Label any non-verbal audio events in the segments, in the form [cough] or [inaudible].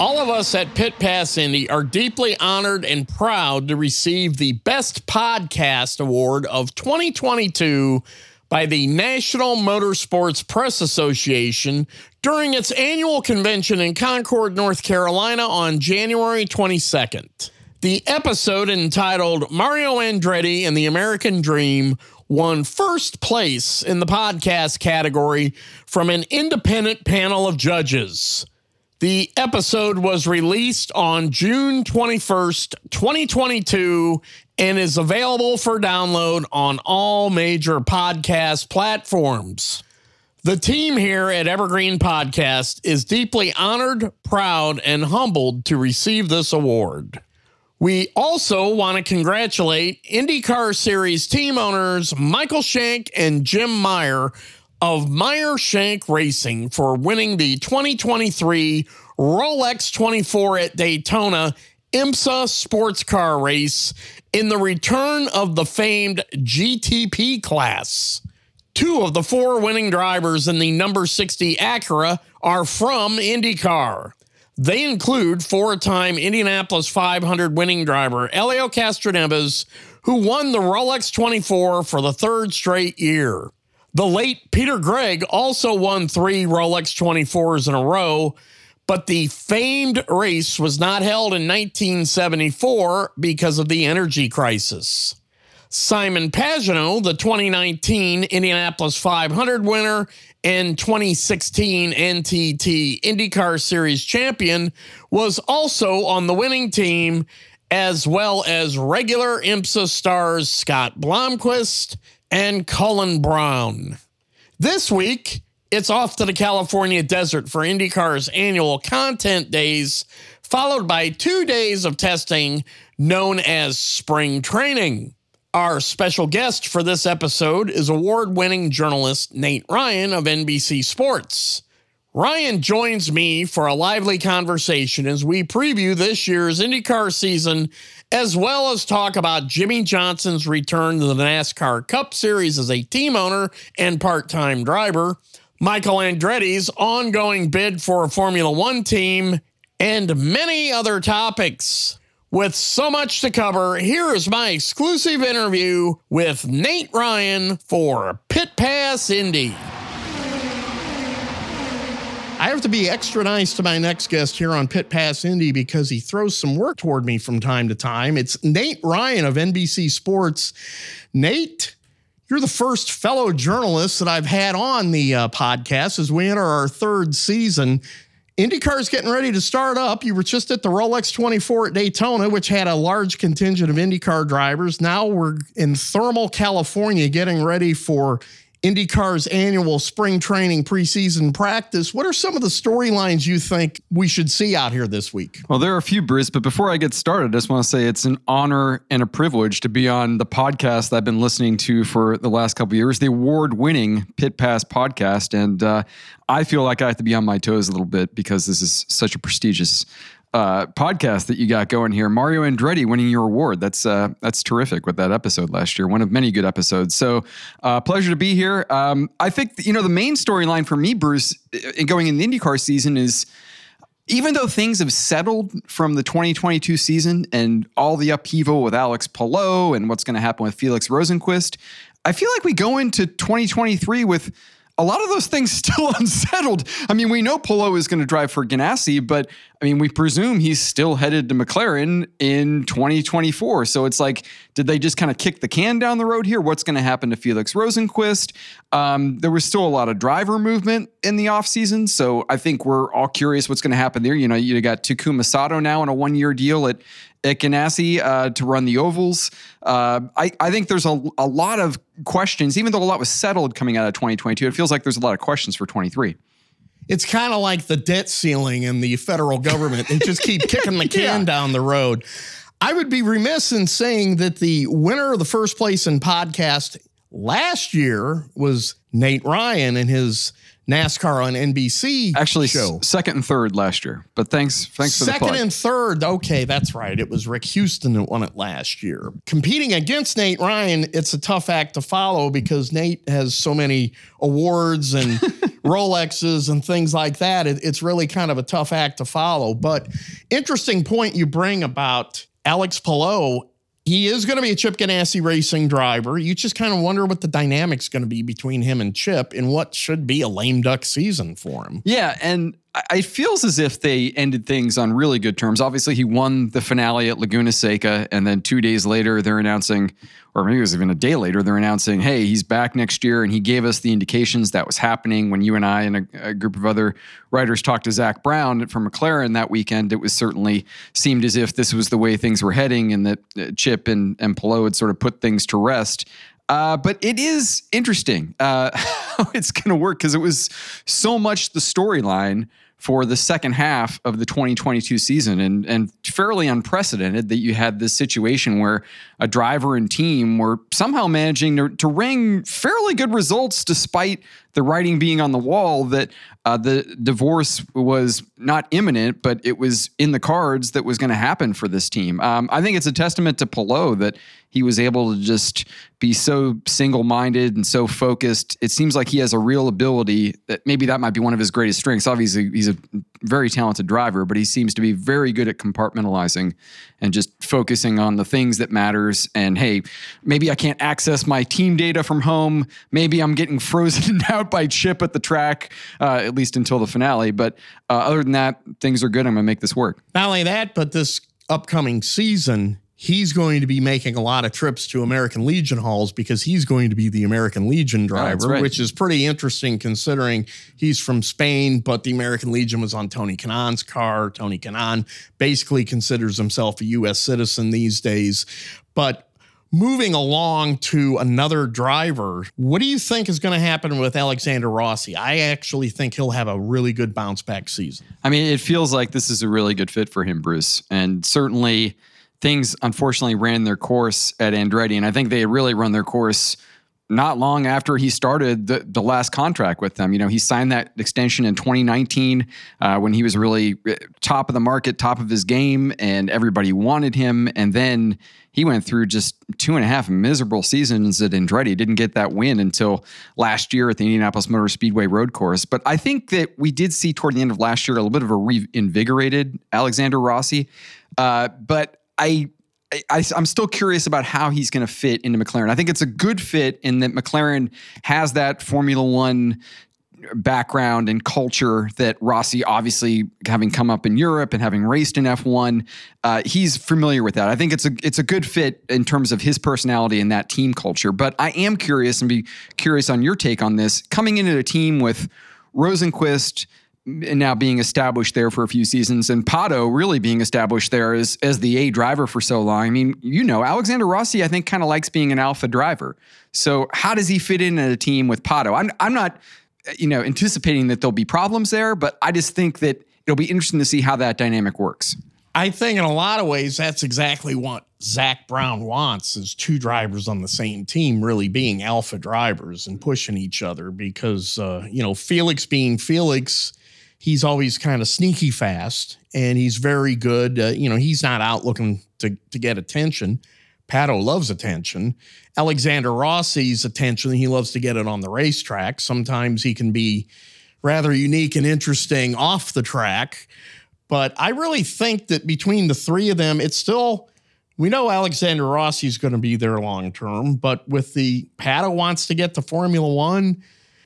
All of us at Pit Pass Indy are deeply honored and proud to receive the Best Podcast Award of 2022 by the National Motorsports Press Association during its annual convention in Concord, North Carolina on January 22nd. The episode entitled Mario Andretti and the American Dream won first place in the podcast category from an independent panel of judges. The episode was released on June 21st, 2022, and is available for download on all major podcast platforms. The team here at Evergreen Podcast is deeply honored, proud, and humbled to receive this award. We also want to congratulate IndyCar Series team owners Michael Shank and Jim Meyer of Meyer Shank Racing for winning the 2023 Rolex 24 at Daytona IMSA sports car race in the return of the famed GTP class. Two of the four winning drivers in the number 60 Acura are from IndyCar. They include four time Indianapolis 500 winning driver Helio Castroneves, who won the Rolex 24 for the third straight year. The late Peter Gregg also won three Rolex 24s in a row, but the famed race was not held in 1974 because of the energy crisis. Simon Pagenaud, the 2019 Indianapolis 500 winner and 2016 NTT IndyCar Series champion, was also on the winning team, as well as regular IMSA stars Scott Blomqvist and Colin Braun. This week, it's off to the California desert for IndyCar's annual content days, followed by two days of testing known as spring training. Our special guest for this episode is award winning journalist Nate Ryan of NBC Sports. Ryan joins me for a lively conversation as we preview this year's IndyCar season, as well as talk about Jimmie Johnson's return to the NASCAR Cup Series as a team owner and part time driver, Michael Andretti's ongoing bid for a Formula One team, and many other topics. With so much to cover, here is my exclusive interview with Nate Ryan for Pit Pass Indy. I have to be extra nice to my next guest here on Pit Pass Indy because he throws some work toward me from time to time. It's Nate Ryan of NBC Sports. Nate, you're the first fellow journalist that I've had on the uh, podcast as we enter our third season. IndyCar is getting ready to start up. You were just at the Rolex 24 at Daytona, which had a large contingent of IndyCar drivers. Now we're in Thermal, California, getting ready for IndyCar's annual spring training preseason practice. What are some of the storylines you think we should see out here this week? Well, there are a few, Bruce, but before I get started, I just want to say it's an honor and a privilege to be on the podcast that I've been listening to for the last couple of years, the award winning Pit Pass podcast. And uh, I feel like I have to be on my toes a little bit because this is such a prestigious uh, podcast that you got going here. Mario Andretti winning your award. That's uh, that's terrific with that episode last year. One of many good episodes. So uh, pleasure to be here. Um, I think you know the main storyline for me, Bruce, in going in the IndyCar season is. Even though things have settled from the 2022 season and all the upheaval with Alex Palou and what's going to happen with Felix Rosenqvist, I feel like we go into 2023 with a lot of those things [laughs] still unsettled. I mean, we know Palou is going to drive for Ganassi, but I mean, we presume he's still headed to McLaren in 2024. So it's like, did they just kind of kick the can down the road here? What's going to happen to Felix Rosenqvist? Um, there was still a lot of driver movement in the offseason. So I think we're all curious what's going to happen there. You know, you got Takuma Sato now on a one year deal at at Ganassi uh, to run the ovals. Uh, I, I think there's a, a lot of questions, even though a lot was settled coming out of 2022. It feels like there's a lot of questions for 23 it's kind of like the debt ceiling in the federal government. They just keep kicking the [laughs] can yeah. down the road. I would be remiss in saying that the winner of the first place in podcast last year was Nate Ryan and his NASCAR on NBC. Actually, show. S- second and third last year. But thanks, thanks for second and third. Okay, that's right. It was Rick Houston that won it last year. Competing against Nate Ryan, it's a tough act to follow because Nate has so many awards and [laughs] Rolexes and things like that. It, it's really kind of a tough act to follow. But interesting point you bring about Alex Palou he is going to be a Chip Ganassi racing driver. You just kind of wonder what the dynamic's going to be between him and Chip in what should be a lame duck season for him. Yeah, and it feels as if they ended things on really good terms. Obviously, he won the finale at Laguna Seca, and then two days later, they're announcing, or maybe it was even a day later, they're announcing, hey, he's back next year. And he gave us the indications that was happening when you and I and a, a group of other writers talked to Zak Brown from McLaren that weekend. It was certainly seemed as if this was the way things were heading, and that uh, Chip and, and Palou had sort of put things to rest. Uh, but it is interesting uh, [laughs] how it's going to work because it was so much the storyline for the second half of the 2022 season and, and fairly unprecedented that you had this situation where a driver and team were somehow managing to, to fairly good results despite the writing being on the wall that uh, the divorce was not imminent, but it was in the cards that was going to happen for this team. Um, I think it's a testament to Palou that he was able to just be so single minded and so focused. It seems like he has a real ability that maybe that might be one of his greatest strengths. Obviously, he's a very talented driver, but he seems to be very good at compartmentalizing and just focusing on the things that matters. And hey, maybe I can't access my team data from home. Maybe I'm getting [laughs] frozen out by Chip at the track, uh, at least until the finale. But uh, other than that, things are good. I'm going to make this work. Not only that, but this upcoming season he's going to be making a lot of trips to American Legion halls because he's going to be the American Legion oh, driver, oh, right. which is pretty interesting considering he's from Spain, but the American Legion was on Tony Kanaan's car. Tony Kanaan basically considers himself a U.S. citizen these days. But moving along to another driver, what do you think is going to happen with Alexander Rossi? I actually think he'll have a really good bounce back season. I mean, it feels like this is a really good fit for him, Bruce. And certainly things unfortunately ran their course at Andretti, and I think they really run their course not long after he started the, the last contract with them. You know, he signed that extension in 2019 uh, when he was really uh, top of the market, top of his game, and everybody wanted him. And then he went through just two and a half miserable seasons at Andretti. Didn't get that win until last year at the Indianapolis Motor Speedway Road Course. But I think that we did see toward the end of last year a little bit of a reinvigorated Alexander Rossi. Uh, but I I, am still curious about how he's going to fit into McLaren. I think it's a good fit in that McLaren has that Formula One background and culture that Rossi, obviously having come up in Europe and having raced in F1, uh, he's familiar with that. I think it's a it's a good fit in terms of his personality and that team culture. But I am curious and be curious on your take on this. Coming into a team with Rosenqvist now being established there for a few seasons and Pato really being established there as, as the A driver for so long. I mean, you know, Alexander Rossi, I think, kind of likes being an alpha driver. So how does he fit in at a team with Pato? I'm, I'm not, you know, anticipating that there'll be problems there, but I just think that it'll be interesting to see how that dynamic works. I think in a lot of ways, that's exactly what Zak Brown wants is two drivers on the same team really being alpha drivers and pushing each other because, uh, you know, Felix being Felix – he's always kind of sneaky fast and he's very good. Uh, you know, he's not out looking to, to get attention. Pato loves attention. Alexander Rossi's attention, he loves to get it on the racetrack. Sometimes he can be rather unique and interesting off the track. But I really think that between the three of them, it's still, we know Alexander Rossi's going to be there long term, but with the Pato wants to get to Formula One,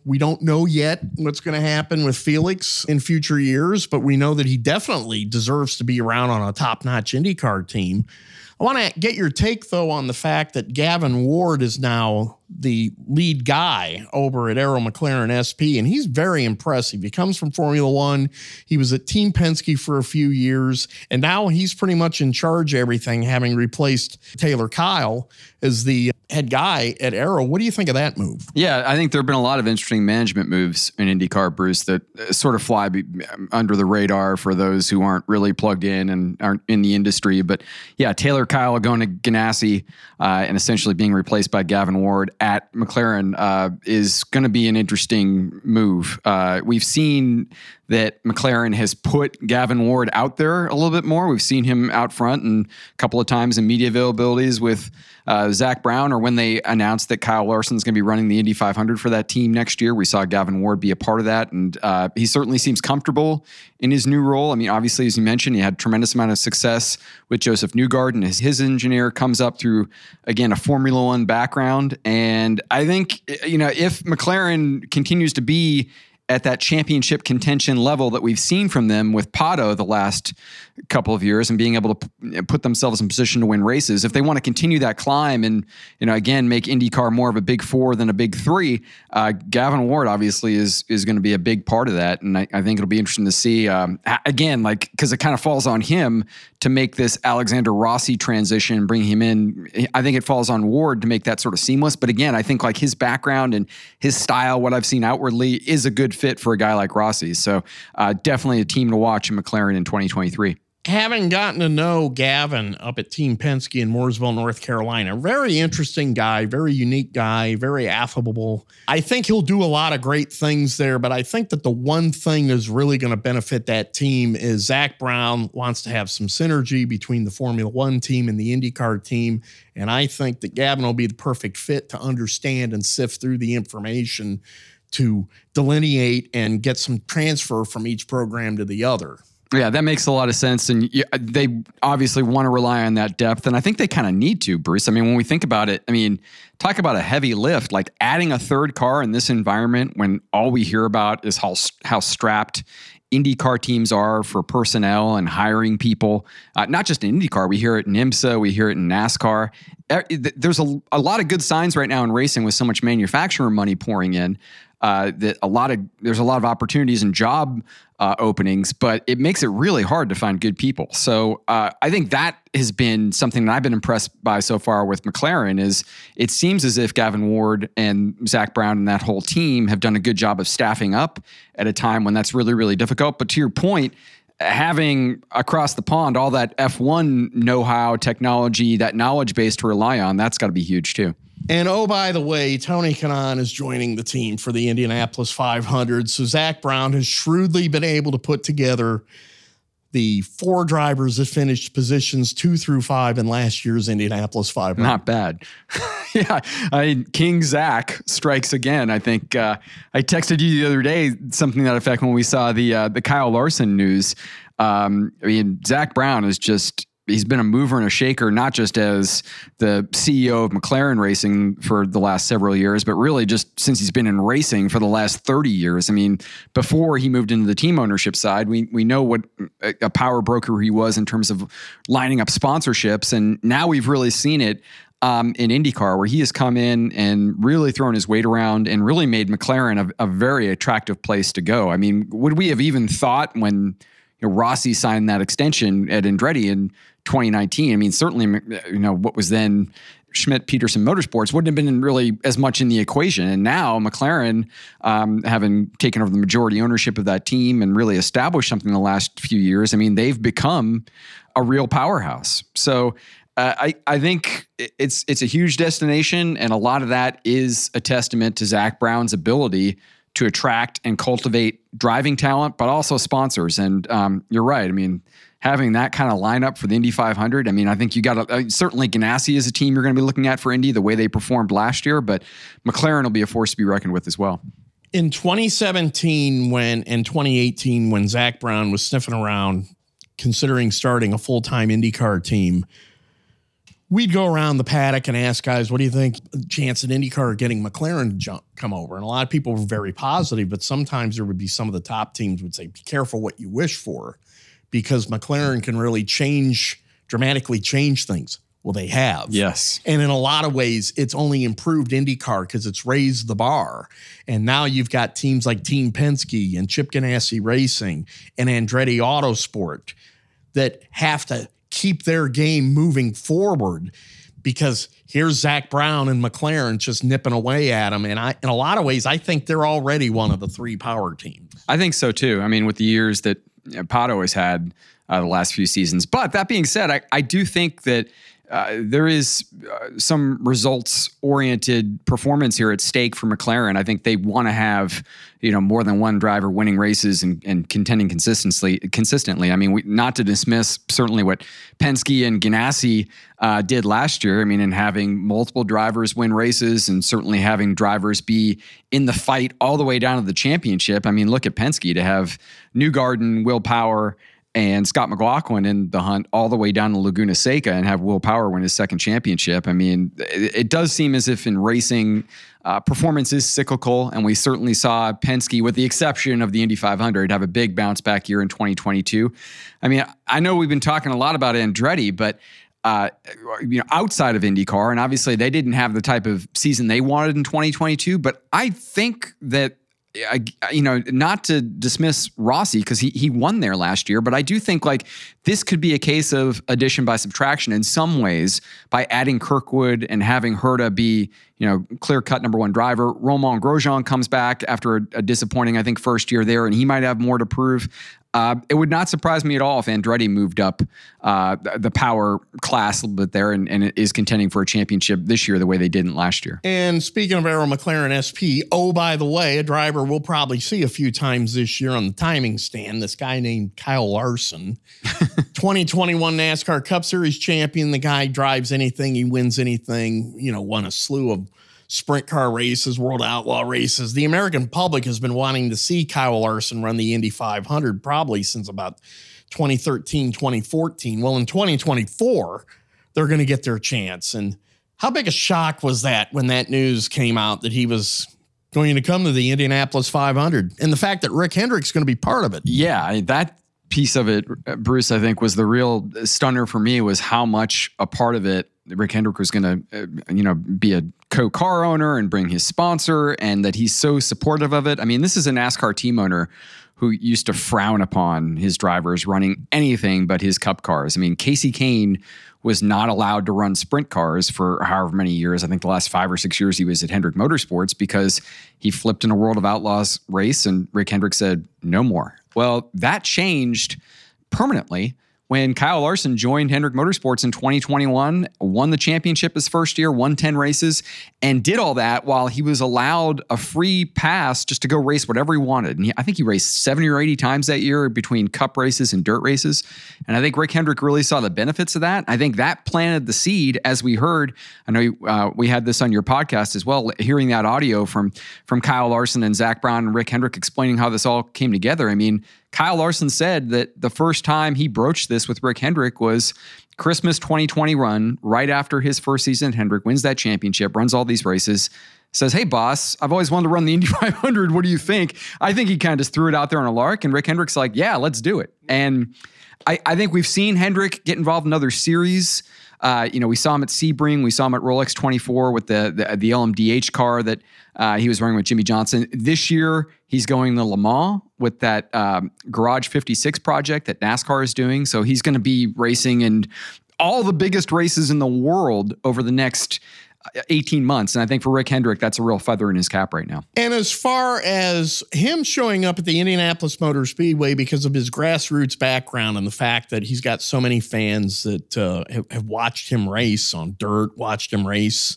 We don't know yet what's going to happen with Felix in future years, but we know that he definitely deserves to be around on a top notch IndyCar team. I want to get your take, though, on the fact that Gavin Ward is now the lead guy over at Arrow McLaren SP, and he's very impressive. He comes from Formula One. He was at Team Penske for a few years, and now he's pretty much in charge of everything, having replaced Taylor Kiel as the head guy at Arrow. What do you think of that move? Yeah, I think there have been a lot of interesting management moves in IndyCar, Bruce, that sort of fly under the radar for those who aren't really plugged in and aren't in the industry. But yeah, Taylor Kiel going to Ganassi uh, and essentially being replaced by Gavin Ward at McLaren uh, is going to be an interesting move. Uh, we've seen that McLaren has put Gavin Ward out there a little bit more. We've seen him out front and a couple of times in media availabilities with uh, Zak Brown, or when they announced that Kyle Larson is going to be running the Indy 500 for that team next year. We saw Gavin Ward be a part of that, and uh, he certainly seems comfortable in his new role. I mean, obviously, as you mentioned, he had a tremendous amount of success with Josef Newgarden, his, his engineer comes up through again a Formula One background, and I think you know if McLaren continues to be at that championship contention level that we've seen from them with Pato the last couple of years and being able to put themselves in position to win races. If they want to continue that climb and you know again make IndyCar more of a big four than a big three, uh, Gavin Ward obviously is is going to be a big part of that, and I, I think it'll be interesting to see um, again like because it kind of falls on him to make this Alexander Rossi transition, bring him in. I think it falls on Ward to make that sort of seamless. But again, I think like his background and his style, what I've seen outwardly, is a good fit for a guy like Rossi. So uh, definitely a team to watch in McLaren in 2023 having gotten to know Gavin up at Team Penske in Mooresville, North Carolina, very interesting guy, very unique guy, very affable. I think he'll do a lot of great things there, but I think that the one thing that's really going to benefit that team is Zak Brown wants to have some synergy between the Formula One team and the IndyCar team. And I think that Gavin will be the perfect fit to understand and sift through the information to delineate and get some transfer from each program to the other. Yeah, that makes a lot of sense. And they obviously want to rely on that depth. And I think they kind of need to, Bruce. I mean, when we think about it, I mean, talk about a heavy lift, like adding a third car in this environment when all we hear about is how, how strapped IndyCar teams are for personnel and hiring people. Uh, not just in IndyCar, we hear it in IMSA, we hear it in NASCAR. There's a, a lot of good signs right now in racing with so much manufacturer money pouring in uh, that a lot of there's a lot of opportunities and job uh, openings, but it makes it really hard to find good people. So uh, I think that has been something that I've been impressed by so far with McLaren. Is it seems as if Gavin Ward and Zak Brown and that whole team have done a good job of staffing up at a time when that's really really difficult. But to your point, having across the pond all that F1 know how, technology, that knowledge base to rely on, that's got to be huge too. And oh, by the way, Tony Kanaan is joining the team for the Indianapolis 500. So Zak Brown has shrewdly been able to put together the four drivers that finished positions two through five in last year's Indianapolis 500. Not bad. [laughs] yeah. I King Zak strikes again. I think uh, I texted you the other day something that effect when we saw the uh, the Kyle Larson news. Um, I mean, Zak Brown is just he's been a mover and a shaker, not just as the CEO of McLaren Racing for the last several years, but really just since he's been in racing for the last 30 years. I mean, before he moved into the team ownership side, we we know what a power broker he was in terms of lining up sponsorships, and now we've really seen it. Um, in IndyCar, where he has come in and really thrown his weight around and really made McLaren a, a very attractive place to go. I mean, would we have even thought when you know, Rossi signed that extension at Andretti in 2019. I mean, certainly, you know, what was then Schmidt Peterson Motorsports wouldn't have been really as much in the equation. And now McLaren, um, having taken over the majority ownership of that team and really established something in the last few years, I mean, they've become a real powerhouse. So uh, I, I think it's it's a huge destination, and a lot of that is a testament to Zak Brown's ability to attract and cultivate driving talent, but also sponsors. And um, you're right. I mean, having that kind of lineup for the Indy 500. I mean, I think you got uh, certainly Ganassi is a team you're going to be looking at for Indy the way they performed last year, but McLaren will be a force to be reckoned with as well. In 2017, when and 2018, when Zak Brown was sniffing around, considering starting a full time IndyCar team, we'd go around the paddock and ask guys, what do you think chance at IndyCar getting McLaren jump, come over? And a lot of people were very positive, but sometimes there would be some of the top teams would say, be careful what you wish for because McLaren can really change, dramatically change things. Well, they have. Yes. And in a lot of ways, it's only improved IndyCar because it's raised the bar. And now you've got teams like Team Penske and Chip Ganassi Racing and Andretti Autosport that have to keep their game moving forward because here's Zak Brown and McLaren just nipping away at them. And I, in a lot of ways, I think they're already one of the three power teams. I think so too. I mean, with the years that Pato always had uh, the last few seasons. But that being said, I, I do think that uh, there is uh, some results oriented performance here at stake for McLaren. I think they want to have you know more than one driver winning races and, and contending consistently. Consistently, I mean, we, not to dismiss certainly what Penske and Ganassi uh, did last year. I mean, in having multiple drivers win races and certainly having drivers be in the fight all the way down to the championship. I mean, look at Penske to have Newgarden, Will Power and Scott McLaughlin in the hunt all the way down to Laguna Seca and have Will Power win his second championship. I mean, it, it does seem as if in racing, uh, performance is cyclical, and we certainly saw Penske, with the exception of the Indy 500, have a big bounce back year in 2022. I mean, I know we've been talking a lot about Andretti, but uh, you know, outside of IndyCar, and obviously they didn't have the type of season they wanted in 2022. But I think that I, you know, not to dismiss Rossi because he he won there last year, but I do think like this could be a case of addition by subtraction in some ways by adding Kirkwood and having Herta be you know clear cut number one driver. Romain Grosjean comes back after a, a disappointing I think first year there, and he might have more to prove. Uh, it would not surprise me at all if Andretti moved up uh, the power class a little bit there and, and is contending for a championship this year the way they didn't last year. And speaking of Arrow McLaren SP, oh, by the way, a driver we'll probably see a few times this year on the timing stand, this guy named Kyle Larson, [laughs] 2021 NASCAR Cup Series champion. The guy drives anything, he wins anything, you know, won a slew of sprint car races, world outlaw races. The American public has been wanting to see Kyle Larson run the Indy 500 probably since about 2013, 2014. Well, in 2024, they're going to get their chance. And how big a shock was that when that news came out that he was going to come to the Indianapolis 500 and the fact that Rick Hendrick's going to be part of it? Yeah, that piece of it, Bruce, I think was the real stunner for me was how much a part of it Rick Hendrick was going to, uh, you know, be a co-car owner and bring his sponsor, and that he's so supportive of it. I mean, this is a NASCAR team owner who used to frown upon his drivers running anything but his Cup cars. I mean, Kasey Kahne was not allowed to run sprint cars for however many years. I think the last five or six years he was at Hendrick Motorsports because he flipped in a World of Outlaws race, and Rick Hendrick said no more. Well, that changed permanently when Kyle Larson joined Hendrick Motorsports in 2021, won the championship his first year, won 10 races, and did all that while he was allowed a free pass just to go race whatever he wanted. And he, I think he raced 70 or 80 times that year between cup races and dirt races. And I think Rick Hendrick really saw the benefits of that. I think that planted the seed, as we heard. I know uh, we had this on your podcast as well, hearing that audio from, from Kyle Larson and Zak Brown and Rick Hendrick explaining how this all came together. I mean, Kyle Larson said that the first time he broached this with Rick Hendrick was Christmas 2020 run, right after his first season. Hendrick wins that championship, runs all these races, says, Hey, boss, I've always wanted to run the Indy [laughs] 500. What do you think? I think he kind of just threw it out there on a lark. And Rick Hendrick's like, Yeah, let's do it. And I, I think we've seen Hendrick get involved in other series. Uh, you know, we saw him at Sebring, we saw him at Rolex 24 with the the, the LMDH car that uh, he was running with Jimmie Johnson. This year, he's going to Le Mans with that um, Garage 56 project that NASCAR is doing. So he's going to be racing in all the biggest races in the world over the next 18 months. And I think for Rick Hendrick, that's a real feather in his cap right now. And as far as him showing up at the Indianapolis Motor Speedway because of his grassroots background and the fact that he's got so many fans that uh, have, have watched him race on dirt, watched him race,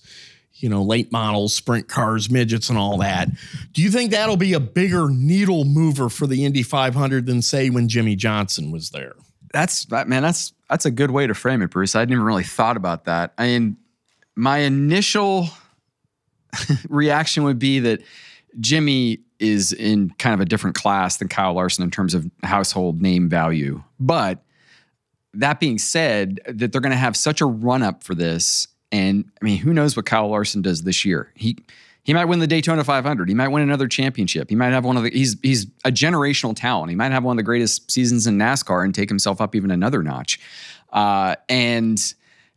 you know, late models, sprint cars, midgets, and all that. Do you think that'll be a bigger needle mover for the Indy 500 than, say, when Jimmie Johnson was there? That's that man. That's that's a good way to frame it, Bruce. I hadn't even really thought about that. I mean, my initial [laughs] reaction would be that Jimmy is in kind of a different class than Kyle Larson in terms of household name value. But that being said, that they're going to have such a run up for this, and I mean, who knows what Kyle Larson does this year? He he might win the Daytona 500. He might win another championship. He might have one of the. He's he's a generational talent. He might have one of the greatest seasons in NASCAR and take himself up even another notch. Uh, and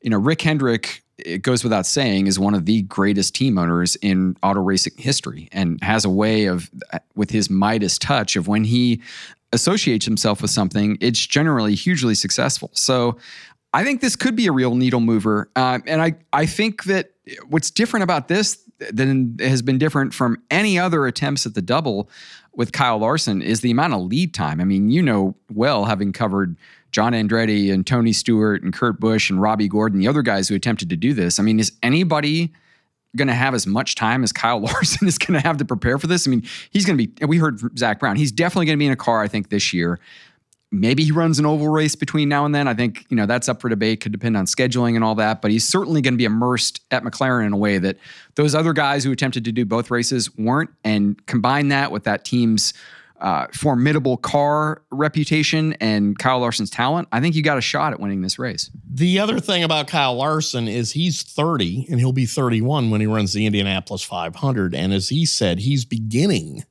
you know, Rick Hendrick. It goes without saying, is one of the greatest team owners in auto racing history, and has a way of, with his Midas touch, of when he associates himself with something, it's generally hugely successful. So I think this could be a real needle mover. Uh, and I, I think that what's different about this than has been different from any other attempts at the double with Kyle Larson is the amount of lead time. I mean, you know well, having covered John Andretti and Tony Stewart and Kurt Busch and Robby Gordon, the other guys who attempted to do this. I mean, is anybody going to have as much time as Kyle [laughs] Larson is going to have to prepare for this? I mean, he's going to be, we heard Zak Brown, he's definitely going to be in a car, I think, this year. Maybe he runs an oval race between now and then. I think, you know, that's up for debate, could depend on scheduling and all that, but he's certainly going to be immersed at McLaren in a way that those other guys who attempted to do both races weren't. And combine that with that team's uh, formidable car reputation and Kyle Larson's talent, I think you got a shot at winning this race. The other thing about Kyle Larson is he's 30 and he'll be 31 when he runs the Indianapolis 500. And as he said, he's beginning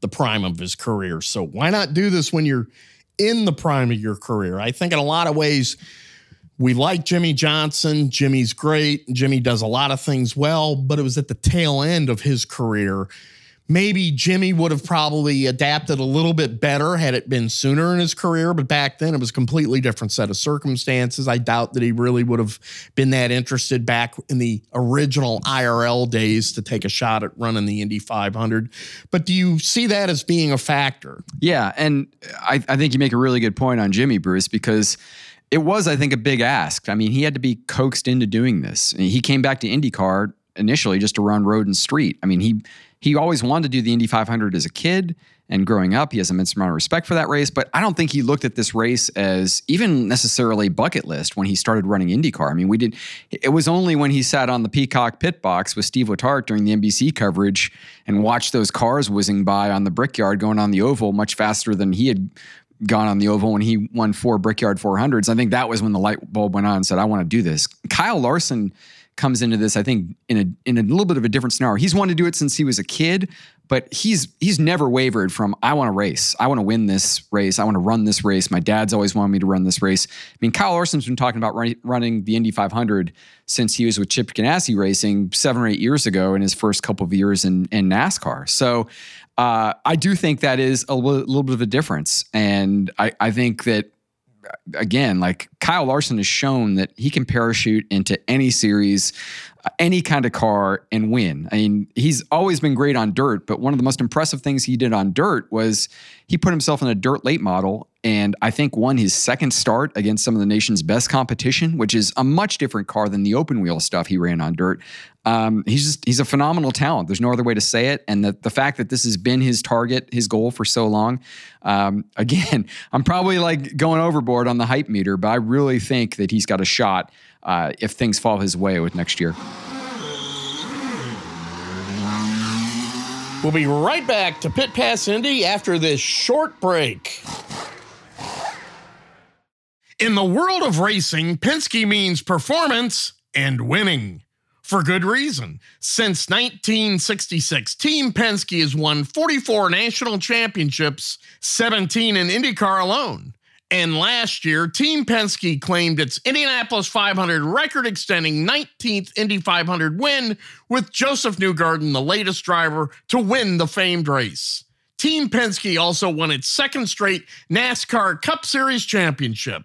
the prime of his career. So why not do this when you're in the prime of your career? I think in a lot of ways, we like Jimmie Johnson. Jimmy's great. Jimmy does a lot of things well, but it was at the tail end of his career maybe Jimmy would have probably adapted a little bit better had it been sooner in his career. But back then, it was a completely different set of circumstances. I doubt that he really would have been that interested back in the original IRL days to take a shot at running the Indy 500. But do you see that as being a factor? Yeah. And I, I think you make a really good point on Jimmy Bruce, because it was, I think, a big ask. I mean, he had to be coaxed into doing this. He came back to IndyCar initially just to run road and street. I mean, he he always wanted to do the Indy 500 as a kid and growing up. He has immense amount of respect for that race, but I don't think he looked at this race as even necessarily bucket list when he started running IndyCar. I mean, we did. It was only when he sat on the Peacock pit box with Steve Letarte during the NBC coverage and watched those cars whizzing by on the Brickyard going on the oval much faster than he had gone on the oval when he won four Brickyard 400s. I think that was when the light bulb went on and said, "I want to do this." Kyle Larson comes into this, I think, in a in a little bit of a different scenario. He's wanted to do it since he was a kid, but he's he's never wavered from I want to race. I want to win this race. I want to run this race. My dad's always wanted me to run this race. I mean, Kyle Larson's been talking about run, running the Indy 500 since he was with Chip Ganassi Racing seven or eight years ago in his first couple of years in, in NASCAR. So uh, I do think that is a little bit of a difference. And I, I think that again, like Kyle Larson has shown that he can parachute into any series, uh, any kind of car and win. I mean, he's always been great on dirt, but one of the most impressive things he did on dirt was he put himself in a dirt late model and I think won his second start against some of the nation's best competition, which is a much different car than the open wheel stuff he ran on dirt. Um, he's just he's a phenomenal talent. There's no other way to say it. And the the fact that this has been his target, his goal for so long. Um, [laughs] again, I'm probably like going overboard on the hype meter, but I really think that he's got a shot uh, if things fall his way with next year. We'll be right back to Pit Pass Indy after this short break. In the world of racing, Penske means performance and winning. For good reason. Since 1966, Team Penske has won 44 national championships, 17 in IndyCar alone. And last year, Team Penske claimed its Indianapolis 500 record extending 19th Indy 500 win, with Josef Newgarden the latest driver to win the famed race. Team Penske also won its second straight NASCAR Cup Series championship.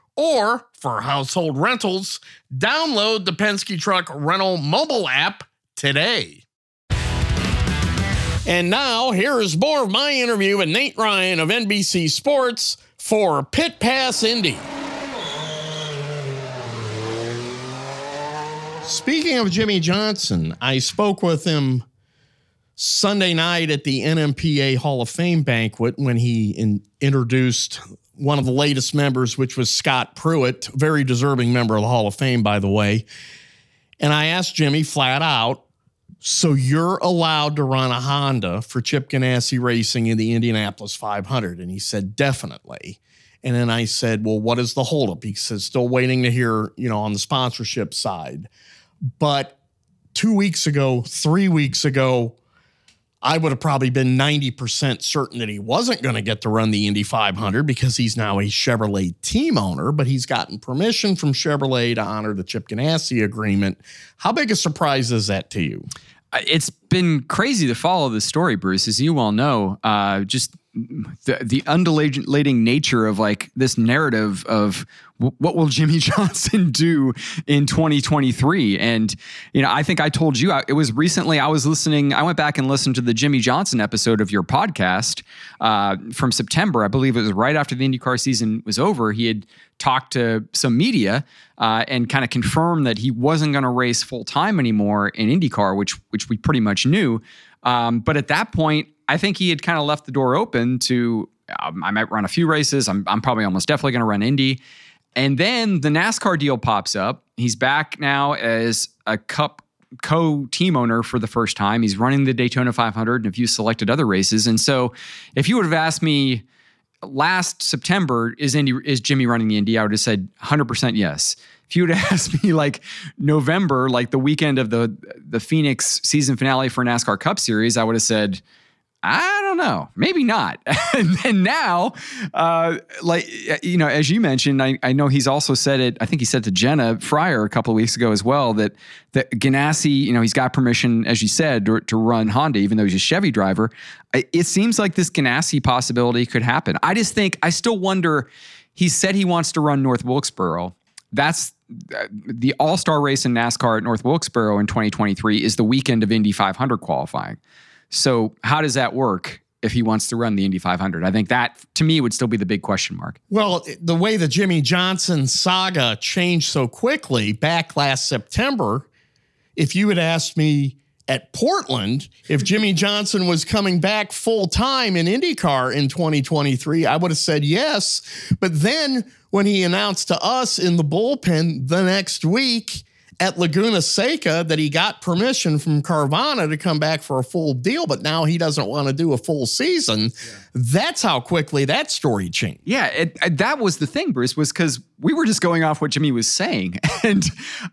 or for household rentals, download the Penske Truck Rental mobile app today. And now, here is more of my interview with Nate Ryan of NBC Sports for Pit Pass Indy. Speaking of Jimmie Johnson, I spoke with him Sunday night at the NMPA Hall of Fame banquet when he in, introduced one of the latest members, which was Scott Pruett, very deserving member of the Hall of Fame, by the way. And I asked Jimmy flat out, so you're allowed to run a Honda for Chip Ganassi Racing in the Indianapolis 500? And he said, definitely. And then I said, well, what is the holdup? He says, still waiting to hear, you know, on the sponsorship side. But two weeks ago, three weeks ago, I would have probably been 90% certain that he wasn't going to get to run the Indy 500 because he's now a Chevrolet team owner, but he's gotten permission from Chevrolet to honor the Chip Ganassi agreement. How big a surprise is that to you? It's been crazy to follow the story, Bruce, as you all know. Uh, just the the undulating nature of like this narrative of what will Jimmy [laughs] Johnson do in 2023? And you know, I think I told you it was recently. I was listening. I went back and listened to the Jimmie Johnson episode of your podcast uh, from September. I believe it was right after the IndyCar season was over. He had talked to some media uh, and kind of confirmed that he wasn't going to race full time anymore in IndyCar, which which we pretty much knew. Um, but at that point, I think he had kind of left the door open to um, I might run a few races. I'm, I'm probably almost definitely going to run Indy. And then the NASCAR deal pops up. He's back now as a Cup co team owner for the first time. He's running the Daytona 500 and a few selected other races. And so, if you would have asked me last September, is Indy is Jimmy running the Indy? I would have said 100% yes. If you would have [laughs] asked me like November, like the weekend of the the Phoenix season finale for NASCAR Cup Series, I would have said I don't know, maybe not. [laughs] and now, uh, like you know, as you mentioned, I, I, know he's also said it. I think he said to Jenna Fryer a couple of weeks ago as well that that Ganassi, you know, he's got permission, as you said, to, to run Honda, even though he's a Chevy driver. It seems like this Ganassi possibility could happen. I just think I still wonder. He said he wants to run North Wilkesboro. That's uh, the All Star race in NASCAR at North Wilkesboro in 2023 is the weekend of Indy 500 qualifying. So, how does that work if he wants to run the Indy 500? I think that to me would still be the big question mark. Well, the way the Jimmie Johnson saga changed so quickly back last September, if you had asked me at Portland if Jimmie Johnson was coming back full time in IndyCar in 2023, I would have said yes. But then when he announced to us in the bullpen the next week, at Laguna Seca that he got permission from Carvana to come back for a full deal, but now he doesn't want to do a full season. Yeah. That's how quickly that story changed. Yeah, it, it, that was the thing, Bruce, was because we were just going off what Jimmy was saying. [laughs] And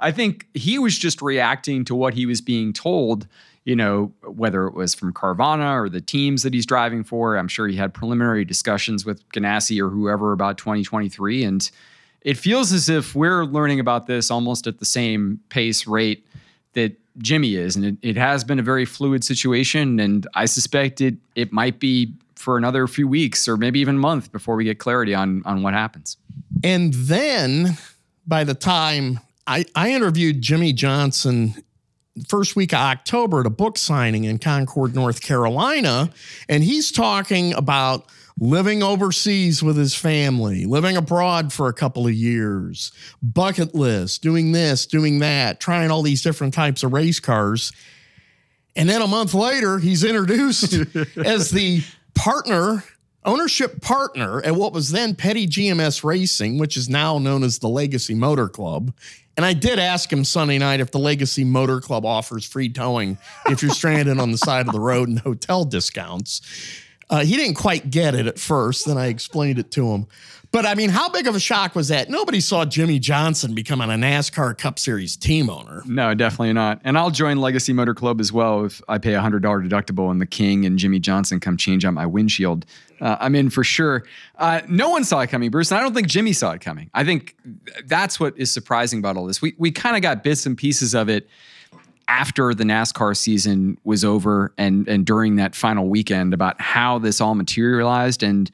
I think he was just reacting to what he was being told, you know, whether it was from Carvana or the teams that he's driving for. I'm sure he had preliminary discussions with Ganassi or whoever about 2023. And it feels as if we're learning about this almost at the same pace rate that Jimmy is. And it, it has been a very fluid situation. And I suspect it it might be for another few weeks or maybe even a month before we get clarity on on what happens. And then by the time I, I interviewed Jimmie Johnson first week of October at a book signing in Concord, North Carolina, and he's talking about living overseas with his family, living abroad for a couple of years, bucket list, doing this, doing that, trying all these different types of race cars. And then a month later, he's introduced [laughs] as the partner ownership partner at what was then Petty GMS Racing, which is now known as the Legacy Motor Club. And I did ask him Sunday night if the Legacy Motor Club offers free towing if you're stranded on the side of the road and hotel discounts. Uh, he didn't quite get it at first. Then I explained it to him. But I mean, how big of a shock was that? Nobody saw Jimmie Johnson becoming a NASCAR Cup Series team owner. No, definitely not. And I'll join Legacy Motor Club as well if I pay a $100 deductible and the King and Jimmie Johnson come change out my windshield. Uh, I'm in for sure. Uh, no one saw it coming, Bruce, and I don't think Jimmy saw it coming. I think that's what is surprising about all this. We, we kind of got bits and pieces of it after the NASCAR season was over and, and during that final weekend about how this all materialized. And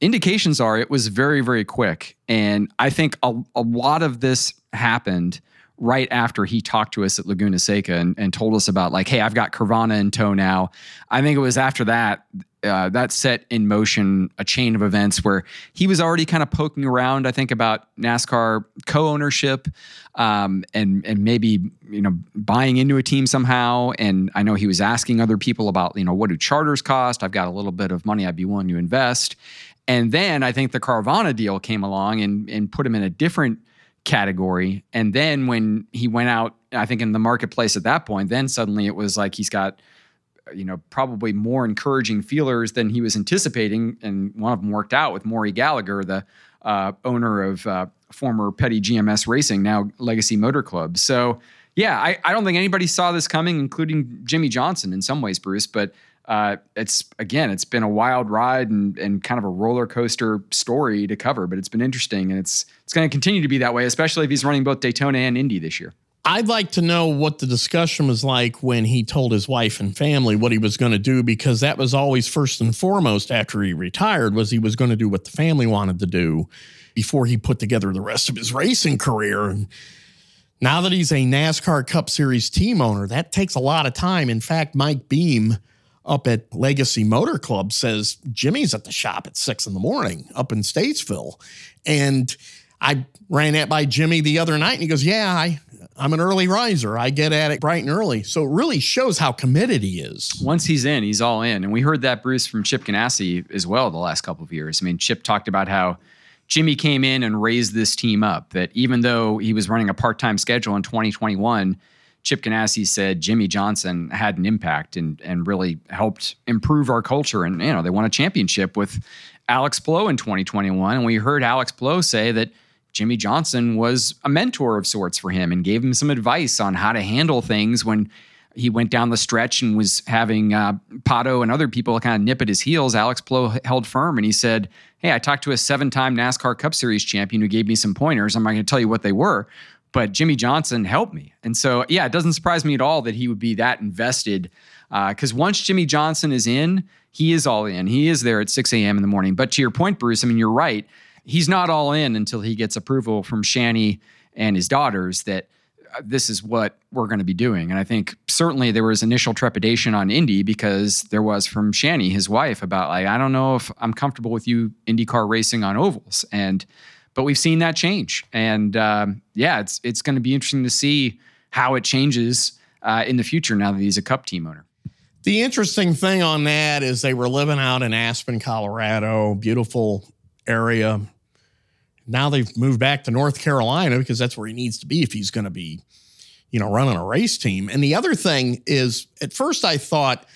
indications are it was very, very quick. And I think a, a lot of this happened right after he talked to us at Laguna Seca and, and told us about like, hey, I've got Carvana in tow now. I think it was after that uh, that set in motion a chain of events where he was already kind of poking around. I think about NASCAR co-ownership um, and and maybe you know buying into a team somehow. And I know he was asking other people about you know what do charters cost. I've got a little bit of money I'd be willing to invest. And then I think the Carvana deal came along and and put him in a different category. And then when he went out, I think in the marketplace at that point, then suddenly it was like he's got you know, probably more encouraging feelers than he was anticipating. And one of them worked out with Maury Gallagher, the uh, owner of uh, former Petty GMS Racing, now Legacy Motor Club. So, yeah, I, I don't think anybody saw this coming, including Jimmie Johnson in some ways, Bruce. But uh, it's again, it's been a wild ride and, and kind of a roller coaster story to cover. But it's been interesting, and it's it's going to continue to be that way, especially if he's running both Daytona and Indy this year. I'd like to know what the discussion was like when he told his wife and family what he was going to do because that was always first and foremost after he retired was he was going to do what the family wanted to do before he put together the rest of his racing career and now that he's a NASCAR Cup Series team owner that takes a lot of time in fact Mike Beam up at Legacy Motor Club says Jimmy's at the shop at 6 in the morning up in Statesville and I ran that by Jimmy the other night and he goes, Yeah, I, I'm an early riser. I get at it bright and early. So it really shows how committed he is. Once he's in, he's all in. And we heard that, Bruce, from Chip Ganassi as well the last couple of years. I mean, Chip talked about how Jimmy came in and raised this team up, that even though he was running a part time schedule in 2021, Chip Ganassi said Jimmie Johnson had an impact and, and really helped improve our culture. And, you know, they won a championship with Alex Palou in 2021. And we heard Alex Palou say that Jimmie Johnson was a mentor of sorts for him and gave him some advice on how to handle things when he went down the stretch and was having uh, Pato and other people kind of nip at his heels. Alex Palou held firm and he said, Hey, I talked to a seven time NASCAR Cup Series champion who gave me some pointers. I'm not going to tell you what they were, but Jimmie Johnson helped me. And so, yeah, it doesn't surprise me at all that he would be that invested because uh, once Jimmie Johnson is in, he is all in. He is there at 6 a.m. in the morning. But to your point, Bruce, I mean, you're right he's not all in until he gets approval from Shanny and his daughters that uh, this is what we're going to be doing. And I think certainly there was initial trepidation on Indy because there was from Shanny, his wife, about like, I don't know if I'm comfortable with you IndyCar racing on ovals. And but we've seen that change. And um, yeah, it's it's going to be interesting to see how it changes uh, in the future now that he's a Cup team owner. The interesting thing on that is they were living out in Aspen, Colorado, beautiful area. Now they've moved back to North Carolina because that's where he needs to be if he's going to be, you know, running a race team. And the other thing is, at first I thought,